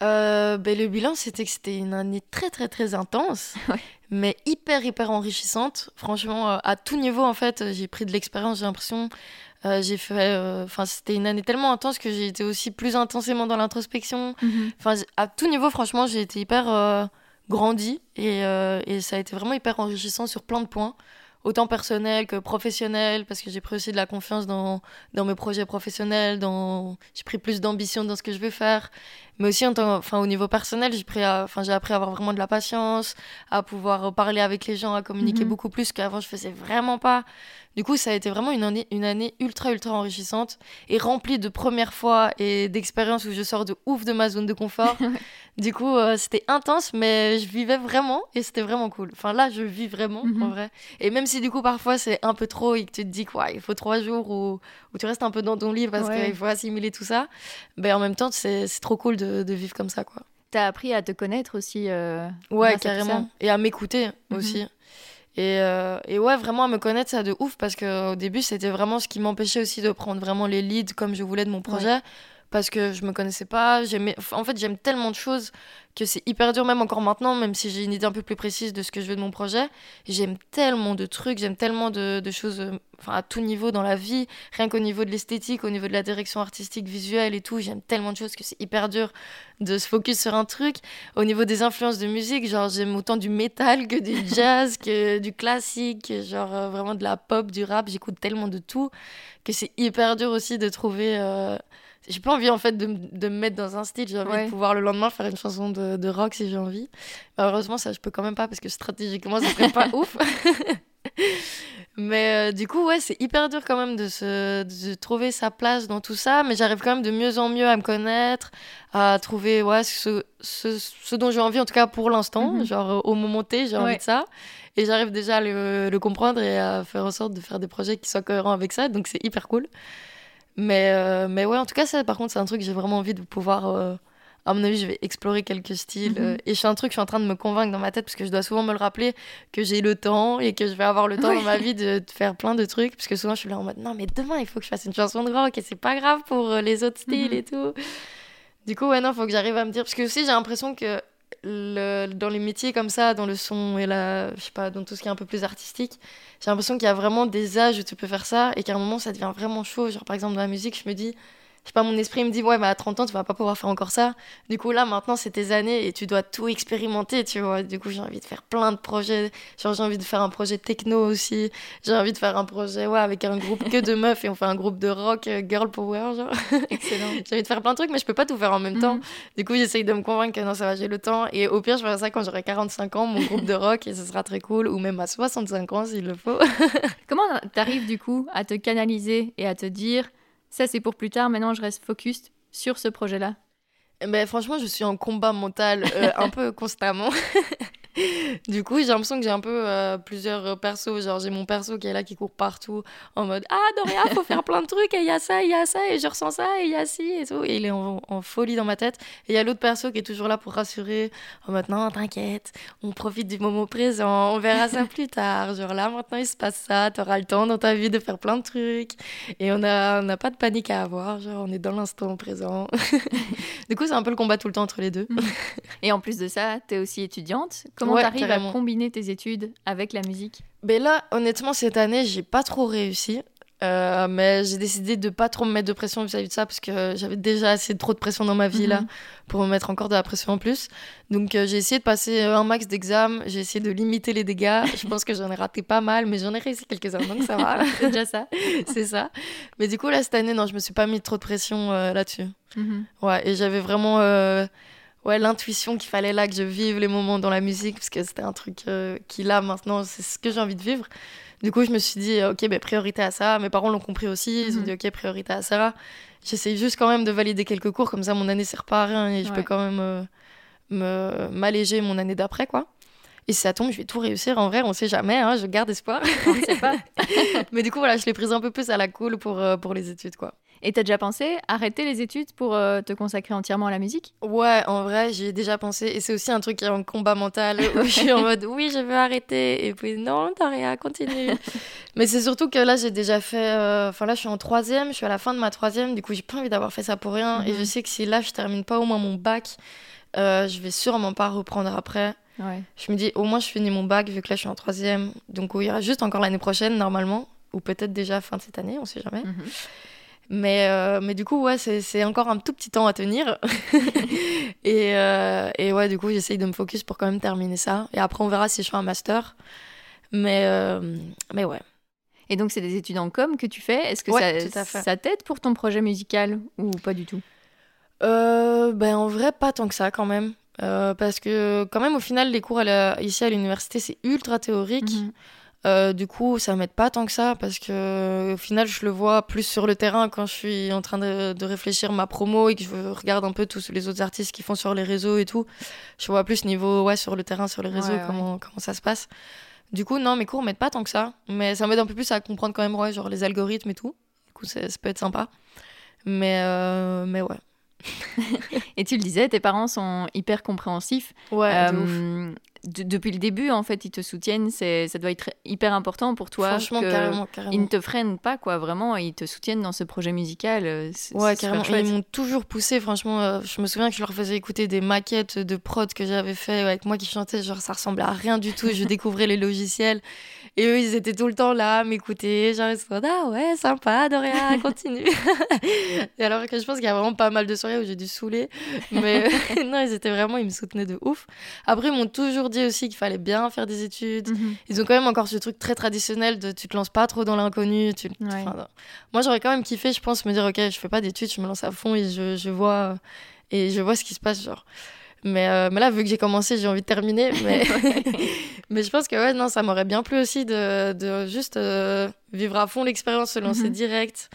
Ben, Le bilan, c'était que c'était une année très, très, très intense. [laughs] Ouais mais hyper, hyper enrichissante. Franchement, euh, à tout niveau, en fait, j'ai pris de l'expérience, j'ai l'impression. Euh, j'ai fait. Euh, enfin, c'était une année tellement intense que j'ai été aussi plus intensément dans l'introspection. Mhm. Enfin, à tout niveau, franchement, j'ai été hyper grandi et, et, ça a été vraiment hyper enrichissant sur plein de points autant personnel que professionnel, parce que j'ai pris aussi de la confiance dans, dans mes projets professionnels, dans... j'ai pris plus d'ambition dans ce que je veux faire. Mais aussi, en tant, enfin, au niveau personnel, j'ai, pris enfin, j'ai appris à avoir vraiment de la patience, à pouvoir parler avec les gens, à communiquer mhm. beaucoup plus qu'avant, je faisais vraiment pas. Du coup, ça a été vraiment une année, une année ultra, ultra enrichissante et remplie de premières fois et d'expériences où je sors de ouf de ma zone de confort. [laughs] du coup, euh, c'était intense, mais je vivais vraiment et c'était vraiment cool. Enfin, là, je vis vraiment, en mhm. vrai. Et même si du coup, parfois, c'est un peu trop et que tu te dis quoi, il faut trois jours où, où tu restes un peu dans ton lit parce qu'il faut assimiler tout ça, ben, en même temps, c'est, c'est trop cool de, de, vivre comme ça, quoi. T'as appris à te connaître aussi. Euh, ouais, carrément. Et à m'écouter mhm. aussi. Et, euh, et, ouais, vraiment à me connaître, ça de ouf parce qu'au début, c'était vraiment ce qui m'empêchait aussi de prendre vraiment les leads comme je voulais de mon projet. Parce que je me connaissais pas. J'aimais, en fait, j'aime tellement de choses que c'est hyper dur, même encore maintenant, même si j'ai une idée un peu plus précise de ce que je veux de mon projet. J'aime tellement de trucs, j'aime tellement de, de choses euh, enfin, à tout niveau dans la vie, rien qu'au niveau de l'esthétique, au niveau de la direction artistique, visuelle et tout. J'aime tellement de choses que c'est hyper dur de se focus sur un truc. Au niveau des influences de musique, genre, j'aime autant du métal que du [laughs] jazz, que du classique, genre euh, vraiment de la pop, du rap. J'écoute tellement de tout que c'est hyper dur aussi de trouver. Euh, j'ai pas envie en fait de, de, me mettre dans un style, j'ai envie de pouvoir le lendemain faire une chanson de, de rock si j'ai envie. heureusement, ça je peux quand même pas parce que stratégiquement ça serait pas [laughs] ouf. [laughs] mais euh, du coup, ouais, c'est hyper dur quand même de, se, de trouver sa place dans tout ça, mais j'arrive quand même de mieux en mieux à me connaître, à trouver ouais, ce, ce, ce dont j'ai envie en tout cas pour l'instant, mhm. genre au moment T, j'ai envie de ça. Et j'arrive déjà à le, le comprendre et à faire en sorte de faire des projets qui soient cohérents avec ça, donc c'est hyper cool. Mais, euh, mais ouais, en tout cas, ça, par contre, c'est un truc que j'ai vraiment envie de pouvoir. Euh, à mon avis, je vais explorer quelques styles. Mhm. Euh, et c'est un truc, je suis en train de me convaincre dans ma tête, parce que je dois souvent me le rappeler que j'ai le temps et que je vais avoir le temps dans ma vie de, faire plein de trucs. Parce que souvent, je suis là en mode non, mais demain, il faut que je fasse une chanson de rock et c'est pas grave pour les autres styles mhm. et tout. Du coup, ouais, non, il faut que j'arrive à me dire. Parce que aussi, j'ai l'impression que le, dans les métiers comme ça, dans le son et la, je sais pas, dans tout ce qui est un peu plus artistique, j'ai l'impression qu'il y a vraiment des âges où tu peux faire ça et qu'à un moment ça devient vraiment chaud. Genre par exemple dans la musique, je me dis, je sais pas, mon esprit me dit, ouais, mais à 30 ans, tu vas pas pouvoir faire encore ça. Du coup, là, maintenant, c'est tes années et tu dois tout expérimenter, tu vois. Du coup, j'ai envie de faire plein de projets. Genre, j'ai envie de faire un projet techno aussi. J'ai envie de faire un projet, ouais, avec un groupe que de [laughs] meufs et on fait un groupe de rock, euh, girl power, genre. Excellent. [laughs] j'ai envie de faire plein de trucs, mais je peux pas tout faire en même temps. Mhm. Du coup, j'essaye de me convaincre que non, ça va, j'ai le temps. Et au pire, je ferai ça quand j'aurai 45 ans, mon groupe de rock, et ce sera très cool. Ou même à 65 ans, s'il le faut. [laughs] Comment t'arrives, du coup, à te canaliser et à te dire, ça, c'est pour plus tard. Maintenant, je reste focus sur ce projet-là. Ben, franchement, je suis en combat mental euh, [laughs] un peu constamment. [laughs] du coup, j'ai l'impression que j'ai un peu euh, plusieurs persos. Genre, j'ai mon perso qui est là, qui court partout, en mode Ah, Doria, faut faire plein de trucs, et il y a ça, il y a ça, et je ressens ça, et il y a ci, et tout. Et il est en, folie dans ma tête. Et il y a l'autre perso qui est toujours là pour rassurer, en mode Non, t'inquiète, on profite du moment présent, on verra ça [laughs] plus tard. Genre, là, maintenant, il se passe ça, t'auras le temps dans ta vie de faire plein de trucs. Et on n'a on a pas de panique à avoir, genre, on est dans l'instant présent. [laughs] du coup, c'est un peu le combat tout le temps entre les deux. et en plus de ça, t'es aussi étudiante. Comment tu arrives à combiner tes études avec la musique ben Là, honnêtement, cette année, j'ai pas trop réussi. Euh, mais j'ai décidé de pas trop me mettre de pression vis-à-vis de ça parce que j'avais déjà assez trop de pression dans ma vie là mhm. pour me mettre encore de la pression en plus. Donc euh, j'ai essayé de passer un max d'examens, j'ai essayé de limiter les dégâts. [laughs] Je pense que j'en ai raté pas mal, mais j'en ai réussi quelques-uns donc ça va. [laughs] C'est déjà ça. [laughs] C'est ça. Mais du coup là cette année non, je me suis pas mis trop de pression euh, là-dessus. Mhm. Ouais, et j'avais vraiment ouais, l'intuition qu'il fallait là que je vive les moments dans la musique, parce que c'était un truc euh, qui, là, maintenant, c'est ce que j'ai envie de vivre. Du coup, je me suis dit, ok, ben, priorité à ça. Mes parents l'ont compris aussi. Ils ont mhm. dit, ok, priorité à ça. J'essaie juste quand même de valider quelques cours, comme ça, mon année sert pas à rien et je peux quand même euh, me m'alléger mon année d'après, quoi. Et si ça tombe, je vais tout réussir. En vrai, on sait jamais. Hein, je garde espoir. [laughs] On ne sait pas. [laughs] Mais du coup, voilà, je l'ai prise un peu plus à la cool pour, euh, pour les études, quoi. Et t'as déjà pensé arrêter les études pour euh, te consacrer entièrement à la musique? Ouais, en vrai, j'y ai déjà pensé. Et c'est aussi un truc qui est en combat mental où je suis en mode oui, je veux arrêter. Et puis non, t'as rien, continue. [laughs] Mais c'est surtout que là, j'ai déjà fait. Euh, enfin, là, je suis en troisième, je suis à la fin de ma troisième. Du coup, j'ai pas envie d'avoir fait ça pour rien. Et je mhm. sais que si là, je termine pas au moins mon bac, euh, je vais sûrement pas reprendre après. Ouais. Je me dis, au moins, je finis mon bac vu que là, je suis en troisième. Donc, il y aura juste encore l'année prochaine, normalement. Ou peut-être déjà fin de cette année, on sait jamais. Mhm. Mais, euh, mais du coup, ouais, c'est encore un tout petit temps à tenir. [laughs] et, euh, et, ouais, du coup, j'essaye de me focus pour quand même terminer ça. Et après, on verra si je fais un master. Mais, euh, mais ouais. Et donc, c'est des études en com que tu fais. Est-ce que ça, ça t'aide pour ton projet musical ou pas du tout? Ben, En vrai, pas tant que ça quand même. parce que quand même, au final, les cours ici à l'université, c'est ultra théorique. Mhm. Euh, du coup, ça m'aide pas tant que ça parce que au final, je le vois plus sur le terrain quand je suis en train de, réfléchir ma promo et que je regarde un peu tous les autres artistes qui font sur les réseaux et tout. Je vois plus niveau ouais sur le terrain, sur les réseaux comment comment ça se passe. Du coup, non, mes cours m'aident pas tant que ça, mais ça m'aide un peu plus à comprendre quand même ouais, genre les algorithmes et tout. Du coup, ça, peut être sympa. Mais euh, mais ouais. [laughs] et tu le disais, tes parents sont hyper compréhensifs. Ouais, euh, depuis le début, en fait, ils te soutiennent. C'est, ça doit être hyper important pour toi. Franchement, carrément, carrément. Ils ne te freinent pas, quoi. Vraiment, ils te soutiennent dans ce projet musical. Euh, ouais, carrément. ils m'ont toujours poussé. Franchement, euh, je me souviens que je leur faisais écouter des maquettes de prod que j'avais fait avec moi qui chantais. Genre, ça ressemblait à rien du tout. je [laughs] découvrais les logiciels. Et eux, ils étaient tout le temps là m'écouter. Genre, ils se disaient, ah ouais, sympa, Doria, [laughs] continue. et alors que je pense qu'il y a vraiment pas mal de soirées où j'ai dû saouler. Mais [laughs] non, ils étaient vraiment, ils me soutenaient de ouf. Après, ils m'ont toujours dit aussi qu'il fallait bien faire des études. Mhm. Ils ont quand même encore ce truc très traditionnel de tu te lances pas trop dans l'inconnu. Tu... moi, j'aurais quand même kiffé, je pense, me dire, ok, je fais pas d'études, je me lance à fond et je, je vois, et je vois ce qui se passe, genre. Mais, euh, mais là, vu que j'ai commencé, j'ai envie de terminer. Mais, [laughs] mais je pense que ouais, non, ça m'aurait bien plu aussi de, de juste euh, vivre à fond l'expérience, se lancer mhm. direct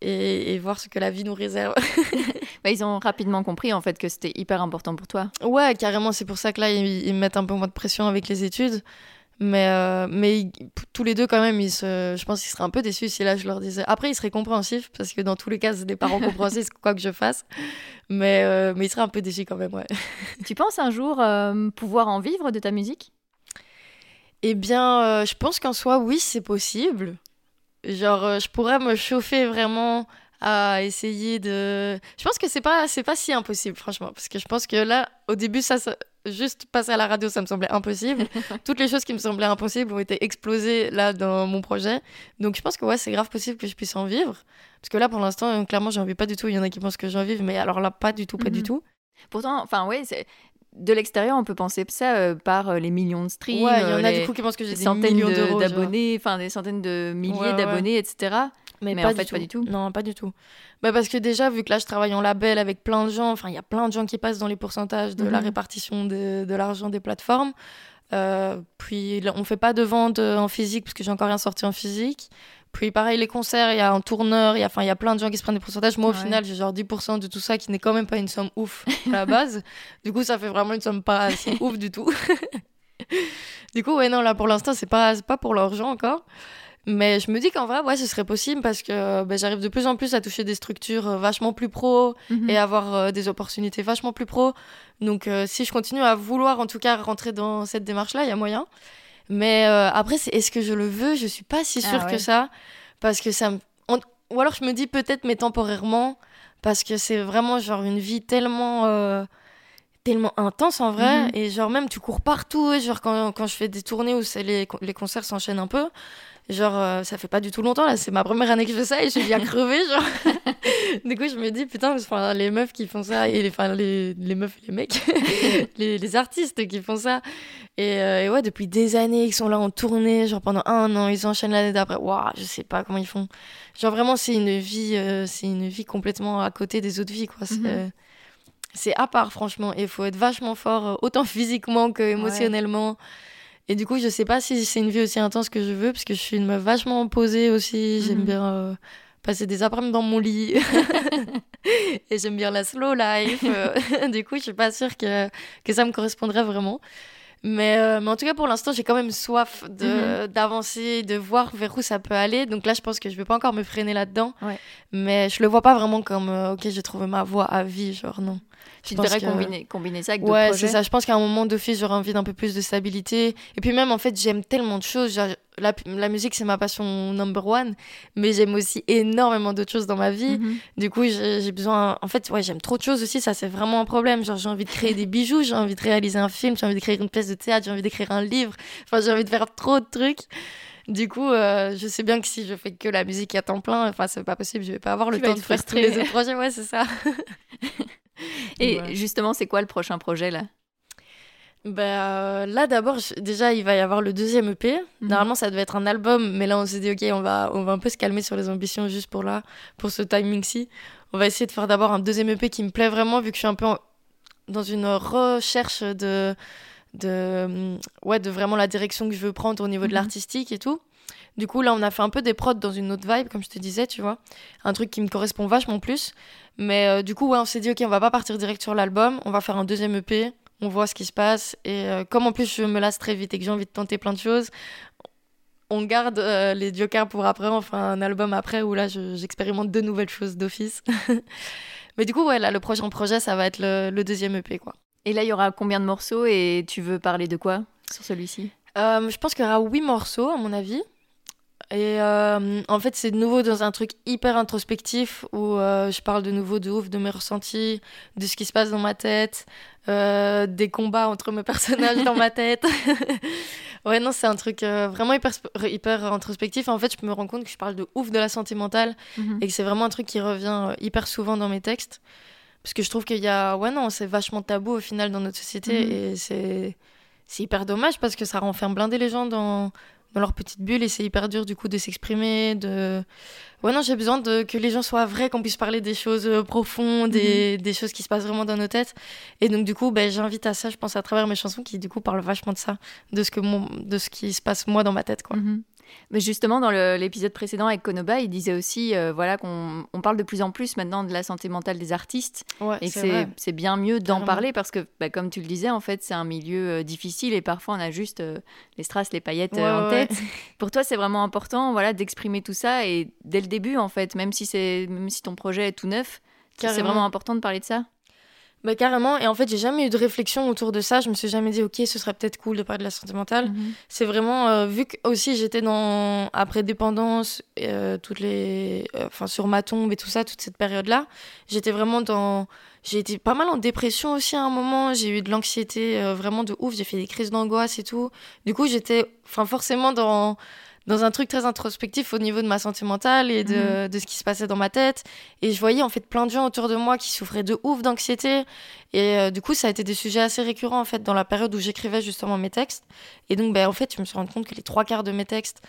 et, et, voir ce que la vie nous réserve. [laughs] [laughs] bah, ils ont rapidement compris en fait que c'était hyper important pour toi. Ouais, carrément. C'est pour ça que là, ils, ils, mettent un peu moins de pression avec les études. Mais, euh, mais tous les deux, quand même, ils se, je pense qu'ils seraient un peu déçus si là je leur disais. Après, ils seraient compréhensifs, parce que dans tous les cas, c'est des parents compréhensifs, quoi que je fasse. Mais, euh, mais ils seraient un peu déçus quand même, ouais. Tu penses un jour euh, pouvoir en vivre de ta musique? Eh bien, je pense qu'en soi, oui, c'est possible. Genre, je pourrais me chauffer vraiment à essayer de. Je pense que c'est pas, c'est pas si impossible, franchement. Parce que je pense que là, au début, ça, ça juste passer à la radio, ça me semblait impossible. [laughs] Toutes les choses qui me semblaient impossibles ont été explosées là dans mon projet. Donc je pense que ouais, c'est grave possible que je puisse en vivre. Parce que là, pour l'instant, clairement, j'en vis pas du tout. Il y en a qui pensent que j'en vive, mais alors là, pas du tout, pas du mhm. tout. Pourtant, enfin, c'est de l'extérieur, on peut penser ça euh, par euh, les millions de streams. Ouais, il y en a du coup qui pensent que j'ai des centaines d'abonnés, enfin des centaines de milliers d'abonnés, etc. Mais, en fait, pas du tout. Non, pas du tout. Bah parce que déjà, vu que là, je travaille en label avec plein de gens, enfin, il y a plein de gens qui passent dans les pourcentages de la mhm. répartition de, de l'argent des plateformes. Euh, puis, on fait pas de vente en physique parce que j'ai encore rien sorti en physique. Puis, pareil, les concerts, il y a un tourneur, il y a, il y a plein de gens qui se prennent des pourcentages. Moi, au final, j'ai genre 10% de tout ça qui n'est quand même pas une somme ouf à la base. [laughs] du coup, ça fait vraiment une somme pas assez [laughs] ouf du tout. [laughs] du coup, ouais, non, là, pour l'instant, c'est pas, pas pour l'argent encore. Mais je me dis qu'en vrai, ouais, ce serait possible parce que ben, j'arrive de plus en plus à toucher des structures euh, vachement plus pro mhm. et avoir euh, des opportunités vachement plus pro. Donc, euh, si je continue à vouloir, en tout cas, rentrer dans cette démarche-là, il y a moyen. Mais après, c'est est-ce que je le veux? Je suis pas si sûre ah que ça. Parce que ça me... Ou alors, je me dis peut-être, mais temporairement, parce que c'est vraiment genre une vie tellement tellement intense en vrai mhm. et genre même tu cours partout genre quand, quand je fais des tournées où les, les concerts s'enchaînent un peu Genre, euh, ça fait pas du tout longtemps, là, c'est ma première année que je fais ça et je suis bien [laughs] crevée, genre. [laughs] du coup, je me dis, putain, les meufs qui font ça, et les, les, les meufs et les mecs, [laughs] les, les, artistes qui font ça. Et, euh, et, ouais, depuis des années, ils sont là en tournée, genre pendant un an, ils enchaînent l'année d'après. Waouh, je sais pas comment ils font. Genre, vraiment, c'est une vie, euh, c'est une vie complètement à côté des autres vies, quoi. C'est. Mhm. c'est à part, franchement. Et il faut être vachement fort, autant physiquement que émotionnellement. Et du coup, je sais pas si c'est une vie aussi intense que je veux, parce que je suis une meuf vachement posée aussi. J'aime mhm. bien euh, passer des après-midi dans mon lit. [laughs] et j'aime bien la slow life. Euh, [laughs] du coup, je suis pas sûre que, que ça me correspondrait vraiment. Mais, euh, mais en tout cas, pour l'instant, j'ai quand même soif de, mhm. d'avancer, de voir vers où ça peut aller. Donc là, je pense que je vais pas encore me freiner là-dedans. Mais je le vois pas vraiment comme, ok, j'ai trouvé ma voie à vie, genre non. Tu devrais combiner, combiner ça avec d'autres ouais, c'est ça. Je pense qu'à un moment d'office, j'aurais envie d'un peu plus de stabilité. Et puis même, en fait, j'aime tellement de choses. La, la musique, c'est ma passion number one. Mais j'aime aussi énormément d'autres choses dans ma vie. Mhm. Du coup, j'ai besoin... En fait, ouais, j'aime trop de choses aussi. Ça, c'est vraiment un problème. Genre, j'ai envie de créer des bijoux, j'ai envie de réaliser un film, j'ai envie de créer une pièce de théâtre, j'ai envie d'écrire un livre. Enfin, j'ai envie de faire trop de trucs. Du coup, euh, je sais bien que si je fais que la musique à temps plein, enfin, c'est pas possible. Je vais pas avoir le temps de faire tous les autres projets. Ouais, c'est ça. [laughs] Et justement, c'est quoi le prochain projet là? Bah, là d'abord déjà il va y avoir le deuxième EP mhm. normalement ça devait être un album mais là on s'est dit ok on va on va un peu se calmer sur les ambitions juste pour là pour ce timing ci on va essayer de faire d'abord un deuxième EP qui me plaît vraiment vu que je suis un peu dans une recherche de de ouais de vraiment la direction que je veux prendre au niveau de mhm. l'artistique et tout du coup, là, on a fait un peu des prods dans une autre vibe, comme je te disais, tu vois. Un truc qui me correspond vachement plus. Mais euh, du coup, ouais, on s'est dit, ok, on va pas partir direct sur l'album, on va faire un deuxième EP, on voit ce qui se passe. Et euh, comme en plus, je me lasse très vite et que j'ai envie de tenter plein de choses, on garde euh, les jokers pour après, on fera un album après où là, j'expérimente de nouvelles choses d'office. [laughs] Mais du coup, ouais, là, le prochain projet, ça va être le, le deuxième EP, quoi. Et là, il y aura combien de morceaux et tu veux parler de quoi sur celui-ci? Je pense qu'il y aura huit morceaux, à mon avis. Et euh, en fait, c'est de nouveau dans un truc hyper introspectif où euh, je parle de nouveau de ouf de mes ressentis, de ce qui se passe dans ma tête, euh, des combats entre mes [laughs] personnages dans ma tête. [laughs] ouais, non, c'est un truc vraiment hyper, hyper introspectif. En fait, je me rends compte que je parle de ouf de la santé mentale mhm. et que c'est vraiment un truc qui revient hyper souvent dans mes textes. Parce que je trouve qu'il y a. Ouais, non, c'est vachement tabou au final dans notre société mhm. et c'est. C'est hyper dommage parce que ça renferme blindé les gens dans, dans leur petite bulle et c'est hyper dur du coup de s'exprimer de ouais non j'ai besoin de que les gens soient vrais qu'on puisse parler des choses euh, profondes et mhm. des choses qui se passent vraiment dans nos têtes et donc du coup ben, j'invite à ça je pense à travers mes chansons qui du coup parlent vachement de ça de ce que mon... de ce qui se passe moi dans ma tête quoi mhm. Mais justement, dans l'épisode précédent avec Konoba, il disait aussi euh, voilà, qu'on on parle de plus en plus maintenant de la santé mentale des artistes. Et que c'est bien mieux d'en parler parce que, bah, comme tu le disais, en fait, c'est un milieu euh, difficile et parfois on a juste euh, les strass, les paillettes en tête. [laughs] Pour toi, c'est vraiment important voilà, d'exprimer tout ça et dès le début, en fait, même si, même si ton projet est tout neuf, c'est vraiment important de parler de ça? Bah, carrément. Et en fait, j'ai jamais eu de réflexion autour de ça. Je me suis jamais dit, ok, ce serait peut-être cool de parler de la santé mentale. Mhm. C'est vraiment, euh, vu que aussi j'étais dans, après dépendance, euh, toutes les, euh, enfin, sur ma tombe et tout ça, toute cette période-là, j'étais vraiment dans, j'ai été pas mal en dépression aussi à un moment. J'ai eu de l'anxiété vraiment de ouf. J'ai fait des crises d'angoisse et tout. Du coup, j'étais, enfin, forcément dans, dans un truc très introspectif au niveau de ma santé mentale et de, mhm. de, ce qui se passait dans ma tête. Et je voyais en fait plein de gens autour de moi qui souffraient de ouf d'anxiété. Et euh, du coup, ça a été des sujets assez récurrents en fait dans la période où j'écrivais justement mes textes. Et donc, ben, en fait, je me suis rendu compte que les trois quarts de mes textes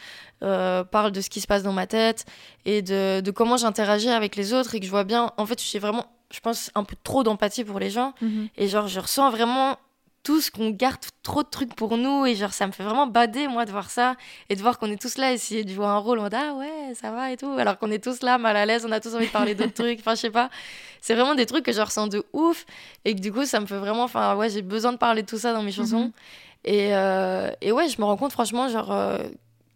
euh, parlent de ce qui se passe dans ma tête et de, de comment j'interagis avec les autres et que je vois bien, en fait, j'ai vraiment, je pense, un peu trop d'empathie pour les gens. Mhm. Et genre, je ressens vraiment tous qu'on garde trop de trucs pour nous et genre ça me fait vraiment bader moi de voir ça et de voir qu'on est tous là essayer de jouer un rôle en mode ah ouais ça va et tout alors qu'on est tous là mal à l'aise on a tous envie de parler d'autres [laughs] trucs enfin je sais pas c'est vraiment des trucs que je ressens de ouf et que du coup ça me fait vraiment enfin ouais j'ai besoin de parler de tout ça dans mes chansons mhm. et, euh, et ouais je me rends compte franchement genre euh,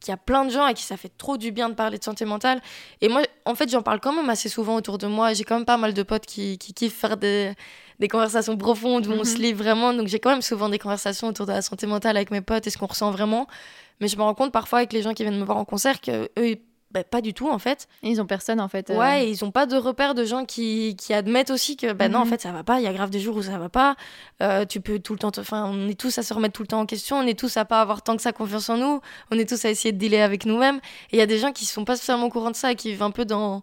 qu'il y a plein de gens à qui ça fait trop du bien de parler de santé mentale. Et moi, en fait, j'en parle quand même assez souvent autour de moi. J'ai quand même pas mal de potes qui, qui kiffent faire des, des conversations profondes où on se mhm. livre vraiment. Donc j'ai quand même souvent des conversations autour de la santé mentale avec mes potes et ce qu'on ressent vraiment. Mais je me rends compte parfois avec les gens qui viennent me voir en concert que eux, bah, pas du tout en fait. ils ont personne en fait. Euh. Ouais, ils ont pas de repères de gens qui, qui admettent aussi que bah non en mhm. fait ça va pas, il y a grave des jours où ça va pas. Euh, tu peux tout le temps, enfin on est tous à se remettre tout le temps en question, on est tous à pas avoir tant que ça confiance en nous, on est tous à essayer de dealer avec nous-mêmes. Et il y a des gens qui sont pas spécialement au courant de ça et qui vivent un peu dans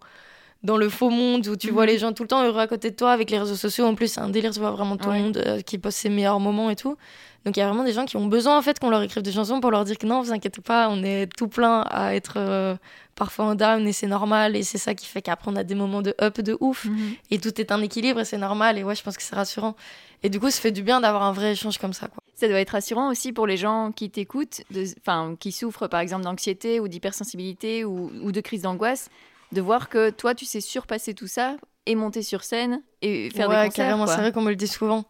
dans le faux monde où tu vois les mhm. gens tout le temps heureux à côté de toi avec les réseaux sociaux. En plus, c'est un délire, tu vois vraiment tout le monde euh, qui poste ses meilleurs moments et tout. Donc il y a vraiment des gens qui ont besoin en fait qu'on leur écrive des chansons pour leur dire que non, vous inquiétez pas, on est tout plein à être euh, parfois en down et c'est normal et c'est ça qui fait qu'après on a des moments de up de ouf mhm. et tout est un équilibre et c'est normal et ouais, je pense que c'est rassurant. Et du coup, ça fait du bien d'avoir un vrai échange comme ça quoi. Ça doit être rassurant aussi pour les gens qui t'écoutent, enfin qui souffrent par exemple d'anxiété ou d'hypersensibilité ou, ou de crise d'angoisse de voir que toi, tu sais surpasser tout ça et monter sur scène et faire des concerts. carrément, c'est vrai qu'on me le dit souvent.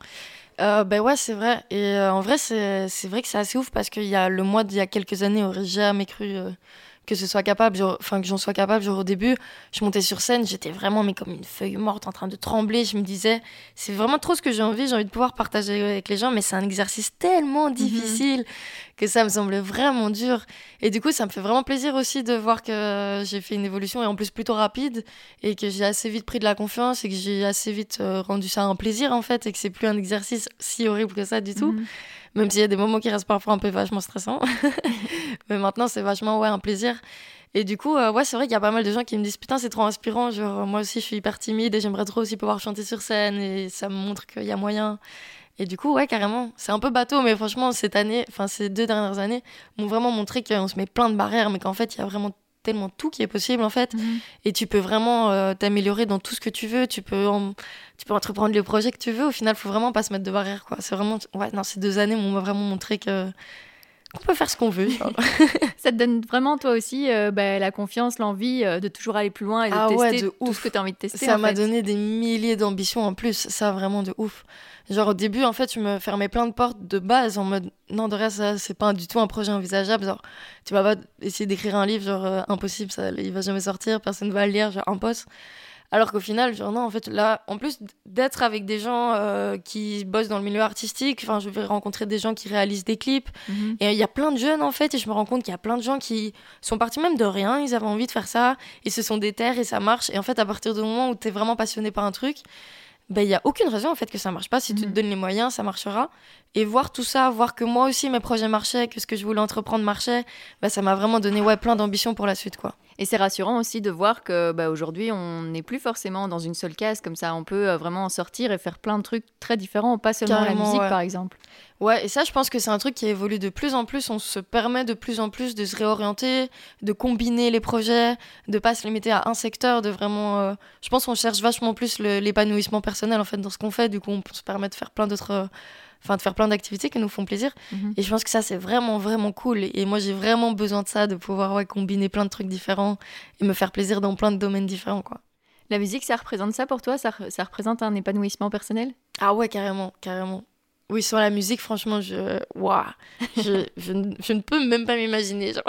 Euh, ben ouais, c'est vrai. Et euh, en vrai, c'est vrai que c'est assez ouf parce qu'il y a le mois d'il y a quelques années, aurait jamais cru euh, que ce soit capable, enfin que j'en sois capable. Genre au début, je montais sur scène, j'étais vraiment mais comme une feuille morte en train de trembler. Je me disais, c'est vraiment trop ce que j'ai envie. J'ai envie de pouvoir partager avec les gens, mais c'est un exercice tellement mhm. difficile que ça me semble vraiment dur. Et du coup, ça me fait vraiment plaisir aussi de voir que j'ai fait une évolution et en plus plutôt rapide et que j'ai assez vite pris de la confiance et que j'ai assez vite euh, rendu ça un plaisir en fait et que c'est plus un exercice si horrible que ça du tout. Mhm même s'il y a des moments qui restent parfois un peu vachement stressants. [laughs] Mais maintenant, c'est vachement ouais, un plaisir. Et du coup, euh, ouais, c'est vrai qu'il y a pas mal de gens qui me disent Putain, c'est trop inspirant. Genre, moi aussi, je suis hyper timide et j'aimerais trop aussi pouvoir chanter sur scène. Et ça me montre qu'il y a moyen. Et du coup, ouais, carrément. C'est un peu bateau, mais franchement, cette année, enfin, ces deux dernières années, m'ont vraiment montré qu'on se met plein de barrières, mais qu'en fait, il y a vraiment tellement tout qui est possible en fait. Mhm. et tu peux vraiment euh, t'améliorer dans tout ce que tu veux. Tu peux tu peux entreprendre le projet que tu veux. Au final faut vraiment pas se mettre de barrière quoi. C'est vraiment ouais non ces deux années m'ont vraiment montré que qu'on peut faire ce qu'on veut. [laughs] ça te donne vraiment, toi aussi, euh, bah, la confiance, l'envie euh, de toujours aller plus loin et de ah tester tout ce que tu as envie de tester. Ça m'a donné des milliers d'ambitions en plus. Ça, vraiment de ouf. Genre, au début, en fait, je me fermais plein de portes de base en mode non, de reste, ça, c'est pas du tout un projet envisageable. Genre, tu vas pas essayer d'écrire un livre, genre, euh, impossible, ça, il va jamais sortir, personne va le lire, genre, poste. Alors qu'au final, genre non, en fait, là, en plus d'être avec des gens euh, qui bossent dans le milieu artistique, enfin, je vais rencontrer des gens qui réalisent des clips. Mhm. Et il y a plein de jeunes, en fait, et je me rends compte qu'il y a plein de gens qui sont partis même de rien, ils avaient envie de faire ça, ils se sont déterres et ça marche. Et en fait, à partir du moment où tu es vraiment passionné par un truc, ben, il y a aucune raison en fait que ça marche pas. Si tu te Mhm. donnes les moyens, ça marchera. Et voir tout ça, voir que moi aussi mes projets marchaient, que ce que je voulais entreprendre marchait, ben, ça m'a vraiment donné ouais, plein d'ambition pour la suite. quoi. Et c'est rassurant aussi de voir que bah, aujourd'hui, on n'est plus forcément dans une seule case comme ça. On peut euh, vraiment en sortir et faire plein de trucs très différents, pas seulement la Carrément, musique ouais. par exemple. Ouais, et ça, je pense que c'est un truc qui évolue de plus en plus. On se permet de plus en plus de se réorienter, de combiner les projets, de pas se limiter à un secteur, de vraiment. euh, Je pense qu'on cherche vachement plus l'épanouissement personnel en fait dans ce qu'on fait. Du coup, on se permet de faire plein d'autres. euh, Enfin, de faire plein d'activités qui nous font plaisir. Mhm. Et je pense que ça, c'est vraiment, vraiment cool. Et, moi, j'ai vraiment besoin de ça, de pouvoir ouais, combiner plein de trucs différents et me faire plaisir dans plein de domaines différents, quoi. La musique, ça représente ça pour toi? Ça, re- ça représente un épanouissement personnel? Ah ouais, carrément, carrément. Oui, sur la musique, franchement, je. Waouh je, je, ne- je ne peux même pas m'imaginer. [laughs]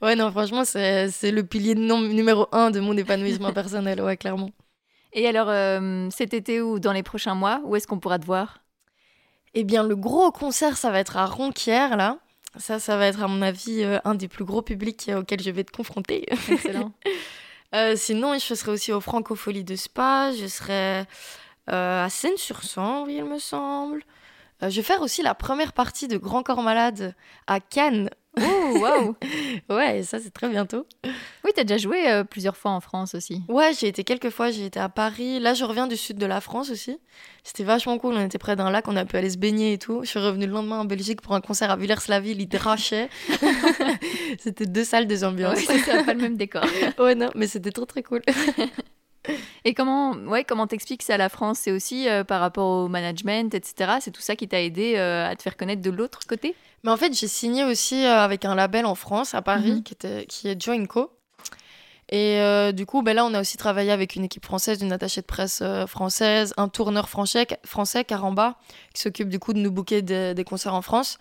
Ouais, non, franchement, c'est le pilier numéro un de mon épanouissement [laughs] personnel, ouais, clairement. Et alors, euh, cet été ou dans les prochains mois, où est-ce qu'on pourra te voir? Eh bien, le gros concert, ça va être à Ronquière, là. Ça, ça va être, à mon avis, euh, un des plus gros publics euh, auxquels je vais te confronter. Excellent. [laughs] Euh, sinon, je serai aussi au Francofolie de Spa. Je serai euh, à Seine-sur-Sambre, il me semble. Je vais faire aussi la première partie de Grand Corps Malade à Cannes. Oh, waouh [laughs] Ouais, ça, c'est très bientôt. Oui, t'as déjà joué euh, plusieurs fois en France aussi. Ouais, j'ai été quelques fois. J'ai été à Paris. Là, je reviens du sud de la France aussi. C'était vachement cool. On était près d'un lac. On a pu aller se baigner et tout. Je suis revenue le lendemain en Belgique pour un concert à Villers-la-Ville. Il drachait. [laughs] c'était deux salles, deux ambiances. Ouais, c'est pas le même décor. [laughs] ouais, non, mais c'était trop, très cool. Et comment, ouais, comment t'expliques ça à la France? C'est aussi euh, par rapport au management, etc. C'est tout ça qui t'a aidé euh, à te faire connaître de l'autre côté? Mais en fait, j'ai signé aussi euh, avec un label en France, à Paris, Mhm. qui, était, qui est Joinco. Et euh, du coup, ben là, on a aussi travaillé avec une équipe française, une attachée de presse euh, française, un tourneur français, français Caramba, qui s'occupe du coup de nous booker des, des concerts en France.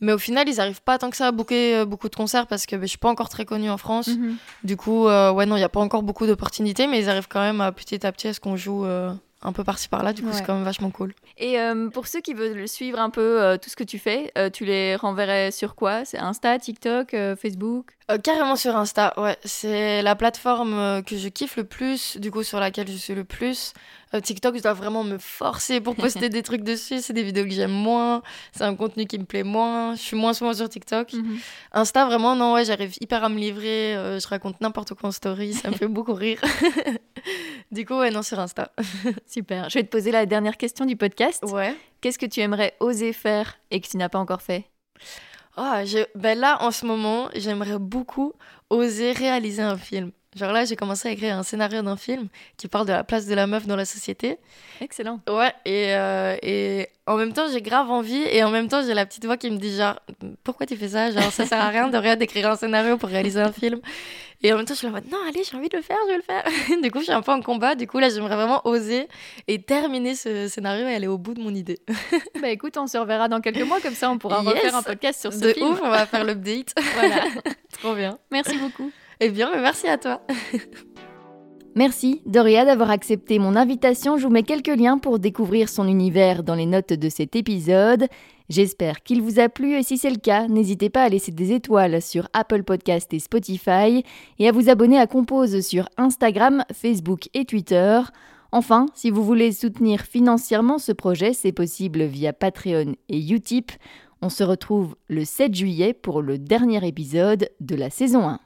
Mais au final, ils n'arrivent pas tant que ça à booker euh, beaucoup de concerts parce que ben, je suis pas encore très connue en France. Mhm. Du coup, euh, ouais, non, il n'y a pas encore beaucoup d'opportunités, mais ils arrivent quand même à petit à petit à ce qu'on joue euh, un peu par-ci par-là. Du coup, Ouais. c'est quand même vachement cool. Et euh, pour ceux qui veulent suivre un peu euh, tout ce que tu fais, euh, tu les renverrais sur quoi? C'est Insta, TikTok, Facebook? Carrément sur Insta, ouais. C'est la plateforme que je kiffe le plus, du coup sur laquelle je suis le plus. TikTok, je dois vraiment me forcer pour poster [laughs] des trucs dessus. C'est des vidéos que j'aime moins, c'est un contenu qui me plaît moins. Je suis moins souvent sur TikTok. Insta, vraiment, non, ouais, j'arrive hyper à me livrer. je raconte n'importe quoi en story, ça me fait beaucoup rire. [laughs] du coup, ouais, non, sur Insta. [laughs] Super. Je vais te poser la dernière question du podcast. Ouais. Qu'est-ce que tu aimerais oser faire et que tu n'as pas encore fait? Je... ben là, en ce moment, j'aimerais beaucoup oser réaliser un film. Genre là, j'ai commencé à écrire un scénario d'un film qui parle de la place de la meuf dans la société. Excellent. Ouais, et, euh, et en même temps, j'ai grave envie, et en même temps, j'ai la petite voix qui me dit genre, pourquoi tu fais ça? Genre, ça sert à rien de rien d'écrire un scénario pour réaliser un film. Et en même temps, je suis là en mode, non, allez, j'ai envie de le faire, je vais le faire. [laughs] du coup, je suis un peu en combat. Du coup, là, j'aimerais vraiment oser et terminer ce scénario et aller au bout de mon idée. [laughs] bah écoute, on se reverra dans quelques mois, comme ça on pourra Yes. refaire un podcast sur ce de film. ouf, on va faire l'update. Voilà. [laughs] Trop bien. Merci beaucoup. Eh bien, mais merci à toi. [laughs] Merci Doria d'avoir accepté mon invitation. Je vous mets quelques liens pour découvrir son univers dans les notes de cet épisode. J'espère qu'il vous a plu et si c'est le cas, n'hésitez pas à laisser des étoiles sur Apple Podcast et Spotify et à vous abonner à Compose sur Instagram, Facebook et Twitter. Enfin, si vous voulez soutenir financièrement ce projet, c'est possible via Patreon et Utip. On se retrouve le 7 juillet pour le dernier épisode de la saison 1.